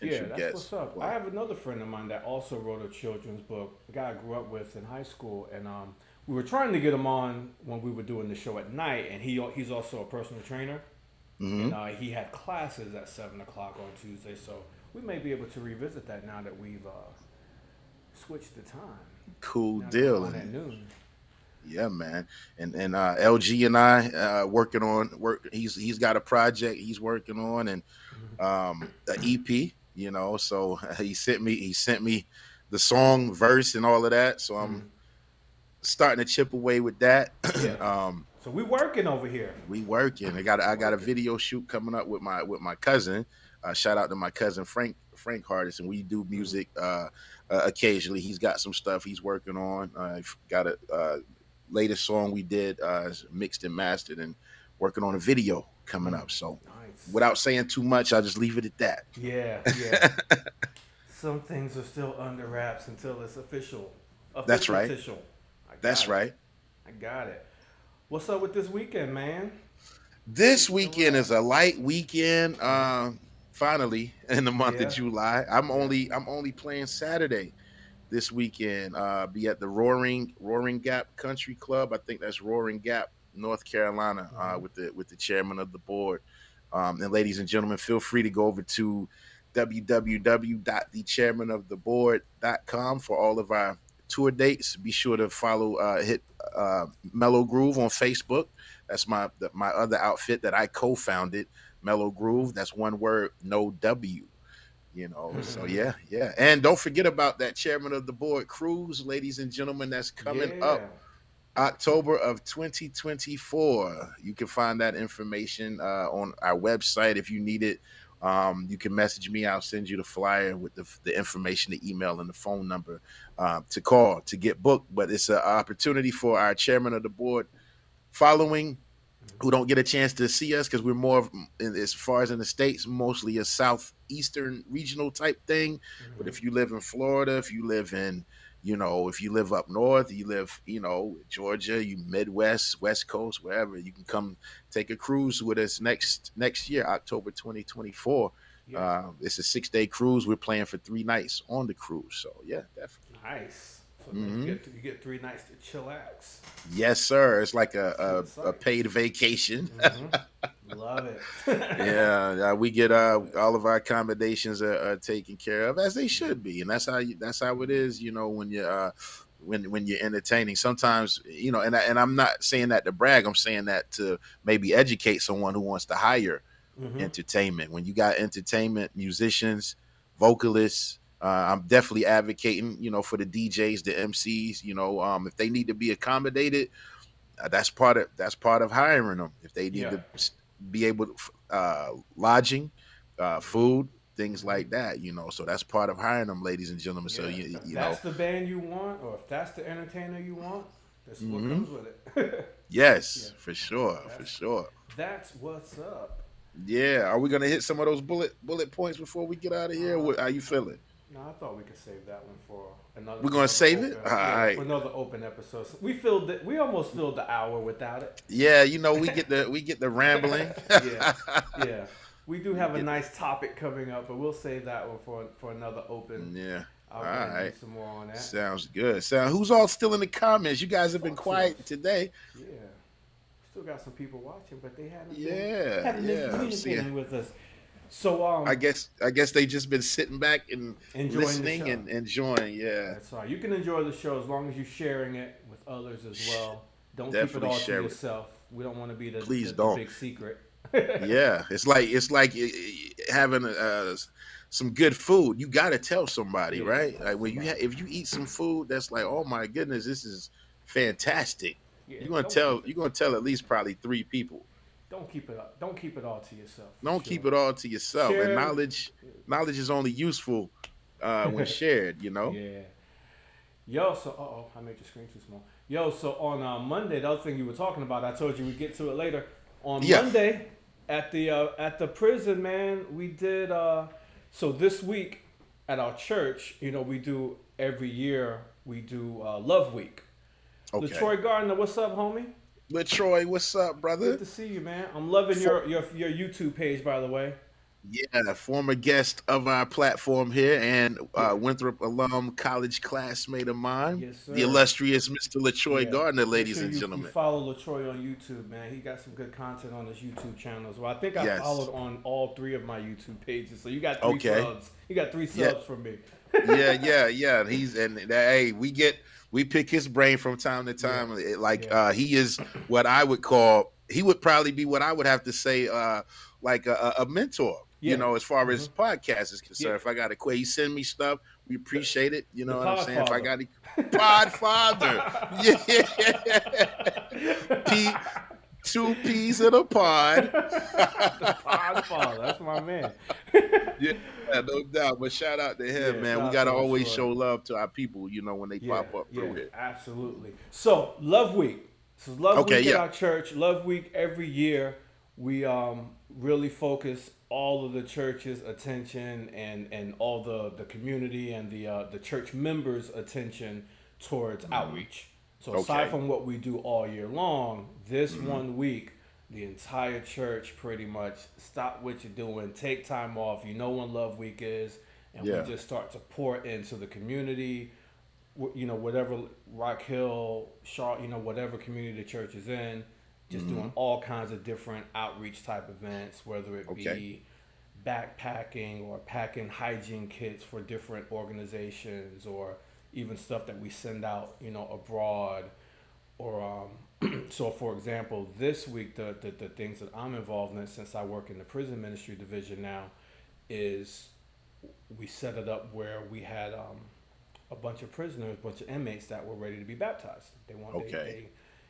Yeah, potential that's guests. what's up. I have another friend of mine that also wrote a children's book. A guy I grew up with in high school, and um, we were trying to get him on when we were doing the show at night. And he he's also a personal trainer, hmm and uh, he had classes at seven o'clock on Tuesday. So we may be able to revisit that now that we've uh, switched the time. Cool Now deal. at noon. yeah, man. And and uh, LG and I uh, working on work. He's he's got a project he's working on and Mm-hmm. um, an EP. You know, so he sent me he sent me the song verse and all of that. So I'm Mhm. starting to chip away with that. Yeah. um, So we working over here. we working. I got I got a video shoot coming up with my with my cousin. Uh, shout out to my cousin Frank Frank Hardis, and we do music uh, uh, occasionally. He's got some stuff he's working on. Uh, I've got a uh, latest song we did uh, mixed and mastered, and working on a video coming up. So. Without saying too much, I'll just leave it at that. Yeah, yeah. Some things are still under wraps until it's official. official That's right. Official. That's it. right. I got it. What's up with this weekend, man? This weekend is a light weekend. Uh, finally, in the month Yeah. of July, I'm only I'm only playing Saturday this weekend. Uh, be at the Roaring Roaring Gap Country Club. I think that's Roaring Gap, North Carolina, uh, Mhm. with the with the Chairmen of the Board. Um, and ladies and gentlemen, feel free to go over to www.thechairmanoftheboard.com for all of our tour dates. Be sure to follow uh, hit uh, Mellow Groove on Facebook. That's my the, my other outfit that I co-founded, Mellow Groove. That's one word, no W. You know, so yeah, yeah. And don't forget about that Chairmen of the Board cruise, ladies and gentlemen, that's coming yeah. up October of 2024. You can find that information uh, on our website if you need it. Um, you can message me. I'll send you the flyer with the, the information, the email, and the phone number uh, to call to get booked. But it's an opportunity for our Chairmen of the Board following who don't get a chance to see us because we're more of, in- as far as in the states mostly a southeastern regional type thing but if you live in florida if you live in you know, if you live up north, you live, you know, Georgia, you Midwest, West Coast, wherever, you can come take a cruise with us next next year, October 2024. Yeah. Uh, it's a six day cruise. We're playing for three nights on the cruise. So yeah, definitely. Nice. So Mhm. you, get you get three nights to chillax. Yes, sir. It's like a a, a paid vacation. Mhm. Love it. yeah, uh, we get uh, all of our accommodations are, are taken care of as they should be, and that's how you, that's how it is. You know, when you uh, when when you're entertaining, sometimes you know, and I, and I'm not saying that to brag. I'm saying that to maybe educate someone who wants to hire Mhm. entertainment. When you got entertainment, musicians, vocalists. Uh, I'm definitely advocating, you know, for the DJs, the MCs. You know, um, if they need to be accommodated, uh, that's part of that's part of hiring them. If they need Yeah. to be able to uh, lodging, uh, food, things like that. You know, so that's part of hiring them, ladies and gentlemen. So Yeah. you if you know, that's the band you want, or if that's the entertainer you want, this is what comes with it. yes, Yeah. for sure, for sure. that's what's up. Yeah, are we gonna hit some of those bullet bullet points before we get out of here? What, how you feeling? No, I thought we could save that one for another. We're gonna save it? All right. For another open episode. So We filled it. We almost filled the hour without it. Yeah, you know, we get the we get the rambling. Yeah. Yeah. We do have a nice topic coming up, but we'll save that one for for another open. yeah. I'll All go ahead and do some more on that. Sounds good. Sound who's all still in the comments? You guys have been quiet today. Yeah. Still got some people watching, but they haven't. Yeah, Been, haven't yeah, I'm communicating with us. So um, I guess I guess they just been sitting back and Enjoying listening and enjoying. Yeah. That's right. You can enjoy the show as long as you're sharing it with others as well. Don't keep it all to it. yourself. We don't want to be the, Please the, the don't. big secret. yeah. It's like it's like uh, having uh, some good food. You got to tell somebody, Yeah, right? Like when you ha- if you eat some food that's like, oh my goodness, this is fantastic. Yeah, You're gonna tell you're gonna tell at least probably three people. Don't keep it. Don't keep it all to yourself. Don't sure. keep it all to yourself. Share- And knowledge knowledge is only useful uh, when shared. You know. Yeah. Yo, so uh oh, I made your screen too small. Yo, so on uh, Monday, the other thing you were talking about, I told you we'd get to it later. On Yeah. Monday, at the uh, at the prison, man, we did. Uh, so this week at our church, you know, we do every year. We do uh, Love Week. Okay. Latroy Gardner, what's up, homie? Latroy, what's up, brother? Good to see you, man. I'm loving your your your YouTube page, by the way. Yeah, former guest of our platform here and uh, Winthrop alum, college classmate of mine, Yes, sir. the illustrious Mr. Latroy Yeah. Gardner, ladies sure and you, gentlemen. You follow Latroy on YouTube, man. He got some good content on his YouTube channel as well. I think I Yes. followed on all three of my YouTube pages. So you got three Okay. subs. You got three Yeah. subs from me. yeah, yeah, yeah. And he's and hey, we get we pick his brain from time to time. It- Like Yeah. uh, he is what I would call. He would probably be what I would have to say, uh, like a, a mentor. Yeah. You know, as far as Mhm. podcast is concerned. Yeah. If I got a question, he send me stuff. We appreciate it. You know The what I'm saying? If I got a Podfather, yeah, P, two peas in a pod. Podfather, that's my man. Yeah, no doubt. But shout out to him, Yeah, man. We gotta always Latroy. show love to our people. You know, when they Yeah, pop up yeah, through here. absolutely. So Love Week. This is Love Okay, Week at our church. Love Week every year. We um really focus all of the church's attention and and all the the community and the uh, the church members' attention towards outreach. So aside Mm-hmm. Okay. Mm-hmm. from what we do all year long, this one week. The entire church pretty much stop what you're doing, take time off. You know when Love Week is, and Yeah. we just start to pour into the community you know, whatever Rock Hill, Shaw, you know, whatever community the church is in, just Mm-hmm. doing all kinds of different outreach type events, whether it Okay. be backpacking or packing hygiene kits for different organizations or even stuff that we send out, you know, abroad. Or um, so, for example, this week the, the the things that I'm involved in, since I work in the prison ministry division now, is we set it up where we had um, a bunch of prisoners, a bunch of inmates that were ready to be baptized. They want they, Okay. they,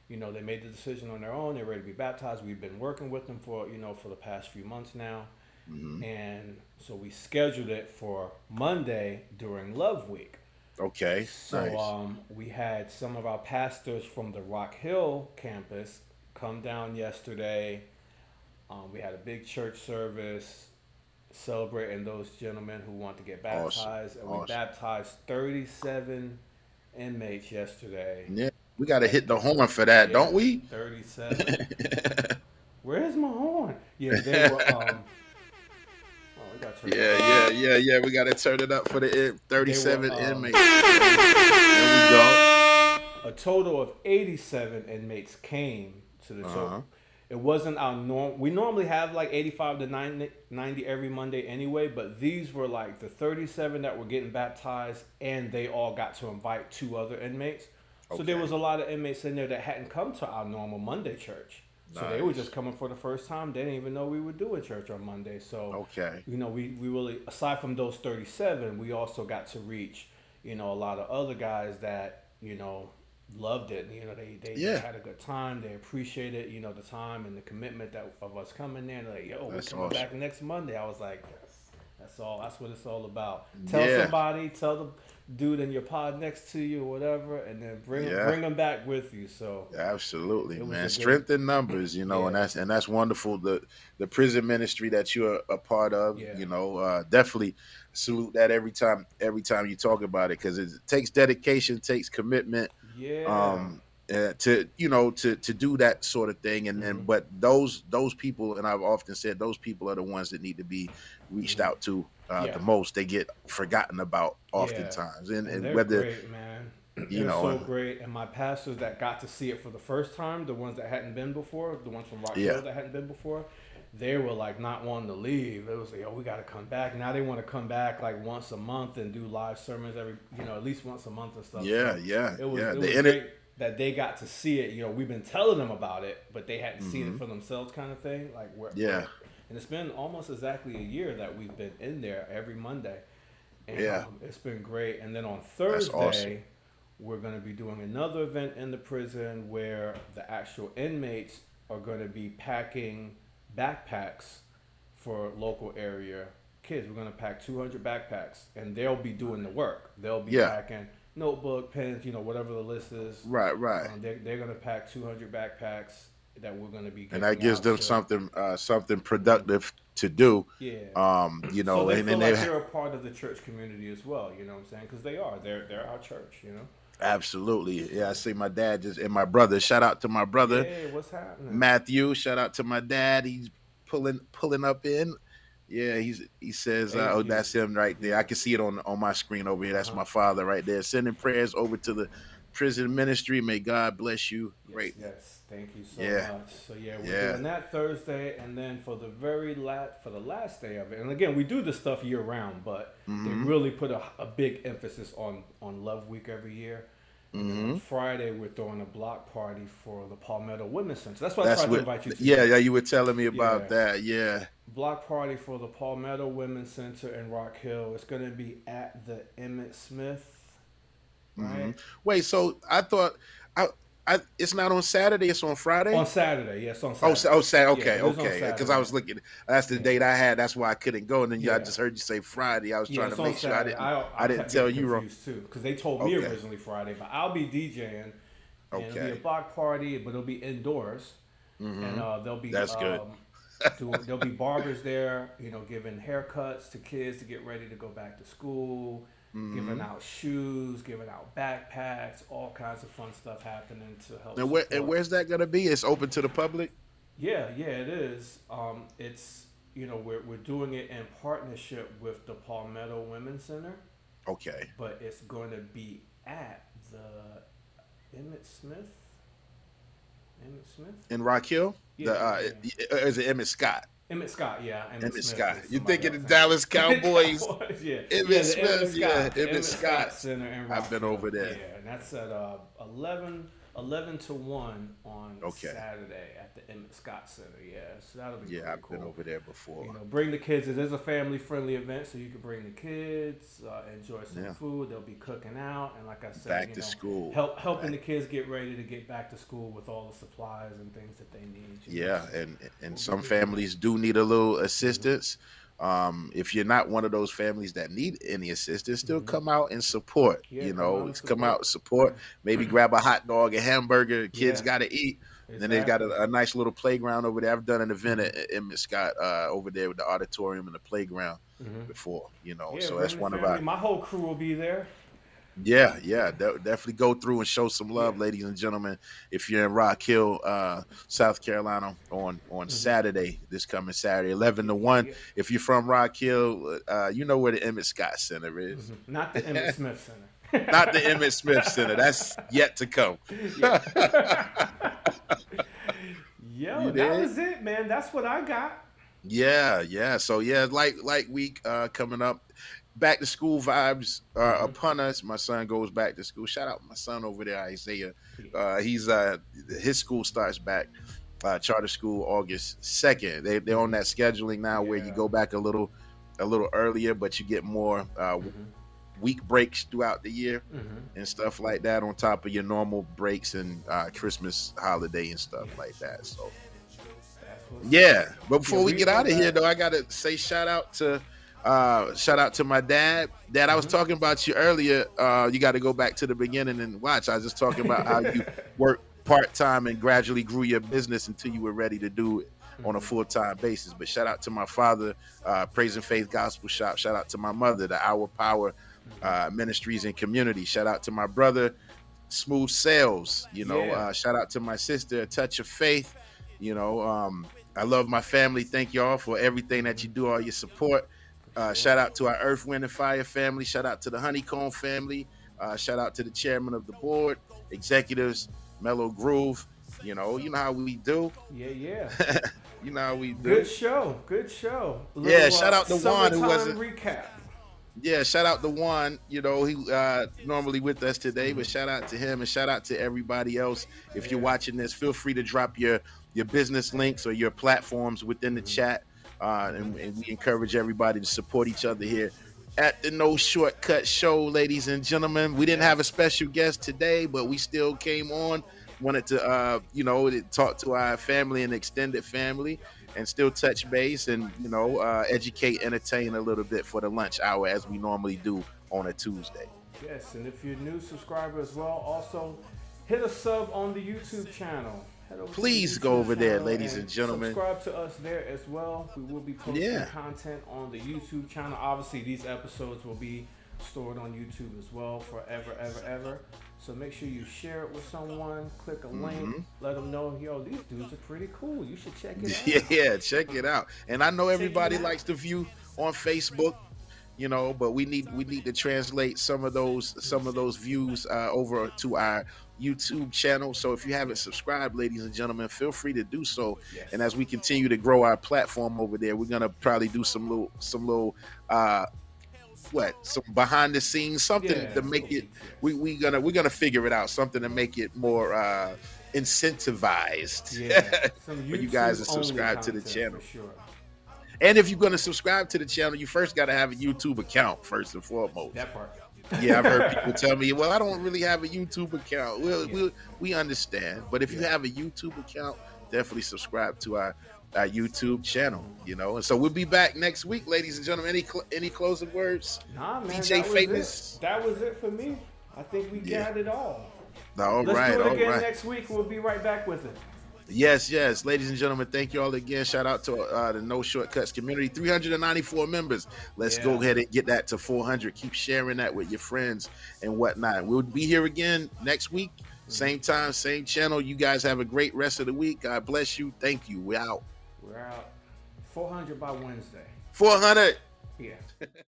you know, they made the decision on their own. They're ready to be baptized. We've been working with them for you know for the past few months now, Mm-hmm. and so we scheduled it for Monday during Love Week. Okay, So nice. um, we had some of our pastors from the Rock Hill campus come down yesterday. Um, we had a big church service celebrating those gentlemen who want to get Awesome. baptized, and we Awesome. baptized 37 inmates yesterday. Yeah, we got to hit the horn for that, don't we? 37. Where's my horn? Yeah, they were. Um, Yeah, yeah, yeah, yeah. We got to turn it up for the in- 37 were, um, inmates. There we go. A total of 87 inmates came to the Uh-huh. show. It wasn't our norm. We normally have like 85 to 90, 90 every Monday anyway, but these were like the 37 that were getting baptized, and they all got to invite two other inmates. So there was a lot of inmates in there that hadn't come to our normal Monday church. So they were just coming for the first time. They didn't even know we were doing church on Monday. So Okay. you know, we, we really aside from those thirty seven, we also got to reach, you know, a lot of other guys that, you know, loved it. You know, they, they, Yeah. they had a good time. They appreciated, you know, the time and the commitment that of us coming there. They're like, yo, we're coming awesome. back next Monday. I was like, yes, that's all that's what it's all about. Tell Yeah. somebody, tell the dude in your pod next to you or whatever, and then bring Yeah. bring them back with you. So Absolutely, It was a man. Strength in numbers, you know, and that's and that's wonderful. The the prison ministry that you're a part of, Yeah. you know, uh, definitely salute that every time every time you talk about it because it takes dedication, takes commitment, yeah. um, uh, to you know to to do that sort of thing. And then, Mhm. but those those people, and I've often said those people are the ones that need to be reached Mhm. out to uh, Yeah. the most. They get forgotten about Yeah. oftentimes, and, And and whether great, man. you they're know, so great. And my pastors that got to see it for the first time, the ones that hadn't been before, the ones from Rock Yeah. Hill that hadn't been before, they were like not wanting to leave. It was like, oh, we got to come back. Now they want to come back like once a month and do live sermons every, you know, at least once a month and stuff. yeah, So yeah, it was, yeah. it The was inter- great that they got to see it. You know, we've been telling them about it, but they hadn't seen Mhm. it for themselves, kind of thing. Like where, Yeah. And it's been almost exactly a year that we've been in there every Monday. And, Yeah. um, it's been great. And then on Thursday, awesome. we're going to be doing another event in the prison where the actual inmates are going to be packing backpacks for local area kids. We're going to pack 200 backpacks, and they'll be doing the work. They'll be Yeah. packing notebook, pens, you know, whatever the list is. right, right. Um, they're they're going to pack 200 backpacks that we're going to be. and that gives them to- something uh, something productive to do. Yeah. Um, you know, so they and then like they they're a part of the church community as well. You know what I'm saying? Because they are. They're they're our church. You know. absolutely, yeah. I see my dad just and my brother. Shout out to my brother Hey, what's happening? Matthew. Shout out to my dad. He's pulling pulling up in. Yeah, he's he says, uh, "Oh, that's him right there." I can see it on on my screen over here. That's Uh-huh. my father right there. Sending prayers over to the prison ministry. May God bless you. Yes, Great. Yes, thank you so Yeah. much. So yeah, we're Yeah. doing that Thursday, and then for the very last for the last day of it, and again, we do this stuff year round, but Mhm. they really put a, a big emphasis on on Love Week every year. Mhm. on Friday, we're throwing a block party for the Palmetto Women's Center. That's what I tried to invite you to. Yeah, yeah. You were telling me about Yeah. that. Yeah. block party for the Palmetto Women's Center in Rock Hill. It's going to be at the Emmett Smith. Right Mhm. Wait, so I thought I, I it's not on Saturday, it's on Friday. on Saturday. Yes, on oh, Saturday. sa- oh, Sa- Yeah, okay, okay. Because I was looking, that's the Yeah. date I had. That's why I couldn't go. And then you, I just heard you say Friday. I was trying to make sure I didn't. I, I didn't tell you wrong. too because they told me Okay. originally Friday, but I'll be DJing. And It'll be a block party, but it'll be indoors, and Mhm. uh, there'll be That's good. Um, doing, there'll be barbers there, you know, giving haircuts to kids to get ready to go back to school, Mm-hmm. giving out shoes, giving out backpacks, all kinds of fun stuff happening to help. And where and where's that gonna be? It's open to the public. Yeah, yeah, it is. Um, it's you know we're we're doing it in partnership with the Palmetto Women's Center, Okay. but it's going to be at the Emmett Smith. Emmett Smith. In Rock Hill. Yeah, the, uh, yeah. Is it Emmett Scott? Emmett Scott, yeah. Emmett, Emmett Scott. You thinking the Dallas Cowboys? Cowboys, yeah. Emmett yeah, Smith, yeah, Emmett Scott Scott. Center I've been over there. Yeah, and that's at uh, 11, 11 to 1 on Okay. Saturday at the Emmett Scott Center. Yeah, so that'll be Yeah, I've cool. been over there before. You know, bring the kids. It is a family-friendly event, so you can bring the kids, uh, enjoy some Yeah. food. They'll be cooking out, and like I said, Back you to know, school. help helping Back- the kids get ready to get back to school with all the supplies and things that they need. you know. Yeah, and and some families do need a little assistance. Um, if you're not one of those families that need any assistance, still Mhm. come out and support. Yeah, you know, come out and come support. out support. Maybe grab a hot dog, a hamburger. Kids Yeah. got to eat. Then they've got a, a nice little playground over there. I've done an event at, at Emmett Scott uh, over there with the auditorium and the playground Mhm. before. You know, so that's one of our. My whole crew will be there. Yeah, yeah, de- definitely go through and show some love, Yeah. ladies and gentlemen. If you're in Rock Hill, uh, South Carolina, on on Saturday, this coming Saturday, eleven to one. Mm-hmm. Yeah. If you're from Rock Hill, uh, you know where the Emmett Scott Center is. Mhm. Not the Emmett Smith Center. Not the Emmett Smith Center. That's yet to come. Yo, You that was it, man. That's what I got. Yeah, yeah. So yeah, like like week uh, coming up. Back to school vibes are Mm-hmm. upon us. My son goes back to school. Shout out my son over there, Isaiah. Uh, he's uh, his school starts back uh, charter school August second. They they're on that scheduling now where you go back a little a little earlier, but you get more uh, week breaks throughout the year Mhm. and stuff like that on top of your normal breaks and uh, Christmas holiday and stuff like that. So yeah, but before Yeah, we we get out of here though, I gotta say shout out to uh shout out to my dad. Dad, I was Mm-hmm. talking about you earlier. Uh you gotta go back to the beginning and watch. I was just talking about how you worked part time and gradually grew your business until you were ready to do it on Mm-hmm. a full time basis. But shout out to my father, uh Praise and Faith Gospel Shop. Shout out to my mother, the Our Power uh Ministries and Community. Shout out to my brother, Smooth Sales. You know, Yeah. uh shout out to my sister, A Touch of Faith. You know, um, I love my family. Thank y'all for everything that you do, all your support. Uh, shout out to our Earth, Wind, and Fire family. Shout out to the Honeycomb family. Uh, shout out to the Chairmen of the Board, executives, Mellow Groove. You know, you know how we do. Yeah, yeah. You know how we do. Good show. Good show. A Yeah, shout out to Juan, who wasn't- recap. Yeah, shout out to Juan. You know, he uh, normally with us today, but shout out to him and shout out to everybody else. If you're watching this, feel free to drop your your business links or your platforms within the chat, uh, and, and we encourage everybody to support each other here at the No Shortcut Show, ladies and gentlemen. We didn't have a special guest today, but we still came on. Wanted to, uh, you know, talk to our family and extended family, and still touch base and you know, uh, educate, entertain a little bit for the lunch hour as we normally do on a Tuesday. Yes, and if you're a new subscriber as well, also hit a sub on the YouTube channel. Head over to the Please go over there, ladies and gentlemen. Subscribe to us there as well. We will be posting Yeah. content on the YouTube channel. Obviously, these episodes will be stored on YouTube as well forever, ever, ever. So make sure you share it with someone. Click a Mm-hmm. link. Let them know, yo, these dudes are pretty cool. You should check it out. Yeah, yeah, check it out. And I know everybody likes to view on Facebook, you know, but we need we need to translate some of those some of those views uh, over to our YouTube channel. So if you haven't subscribed, ladies and gentlemen, feel free to do so. Yes. And as we continue to grow our platform over there, we're gonna probably do some little some little uh what some behind the scenes something Yeah, to make it we we gonna we're gonna figure it out something to make it more uh incentivized Yeah, for you guys to subscribe to the channel. Sure. And if you're going to subscribe to the channel, you first got to have a YouTube account first and foremost. That part. Yeah, I've heard people tell me, "Well, I don't really have a YouTube account." We'll, Yeah. we'll, we understand, but if you have a YouTube account, definitely subscribe to our our YouTube channel. You know, and so we'll be back next week, ladies and gentlemen. Any cl- any closing words? Nah, man. DJ that Famous. it. That was it for me. I think we Yeah. got it all. All Let's right, do it again right. next week. We'll be right back with it. Yes, yes, ladies and gentlemen, thank you all again. Shout out to uh, the No Shortcuts community, 394 members. Let's go ahead and get that to 400. Keep sharing that with your friends and whatnot. We'll be here again next week, same time, same channel. You guys have a great rest of the week. God bless you. Thank you. We're out. We're out. 400 by Wednesday. 400. Yeah.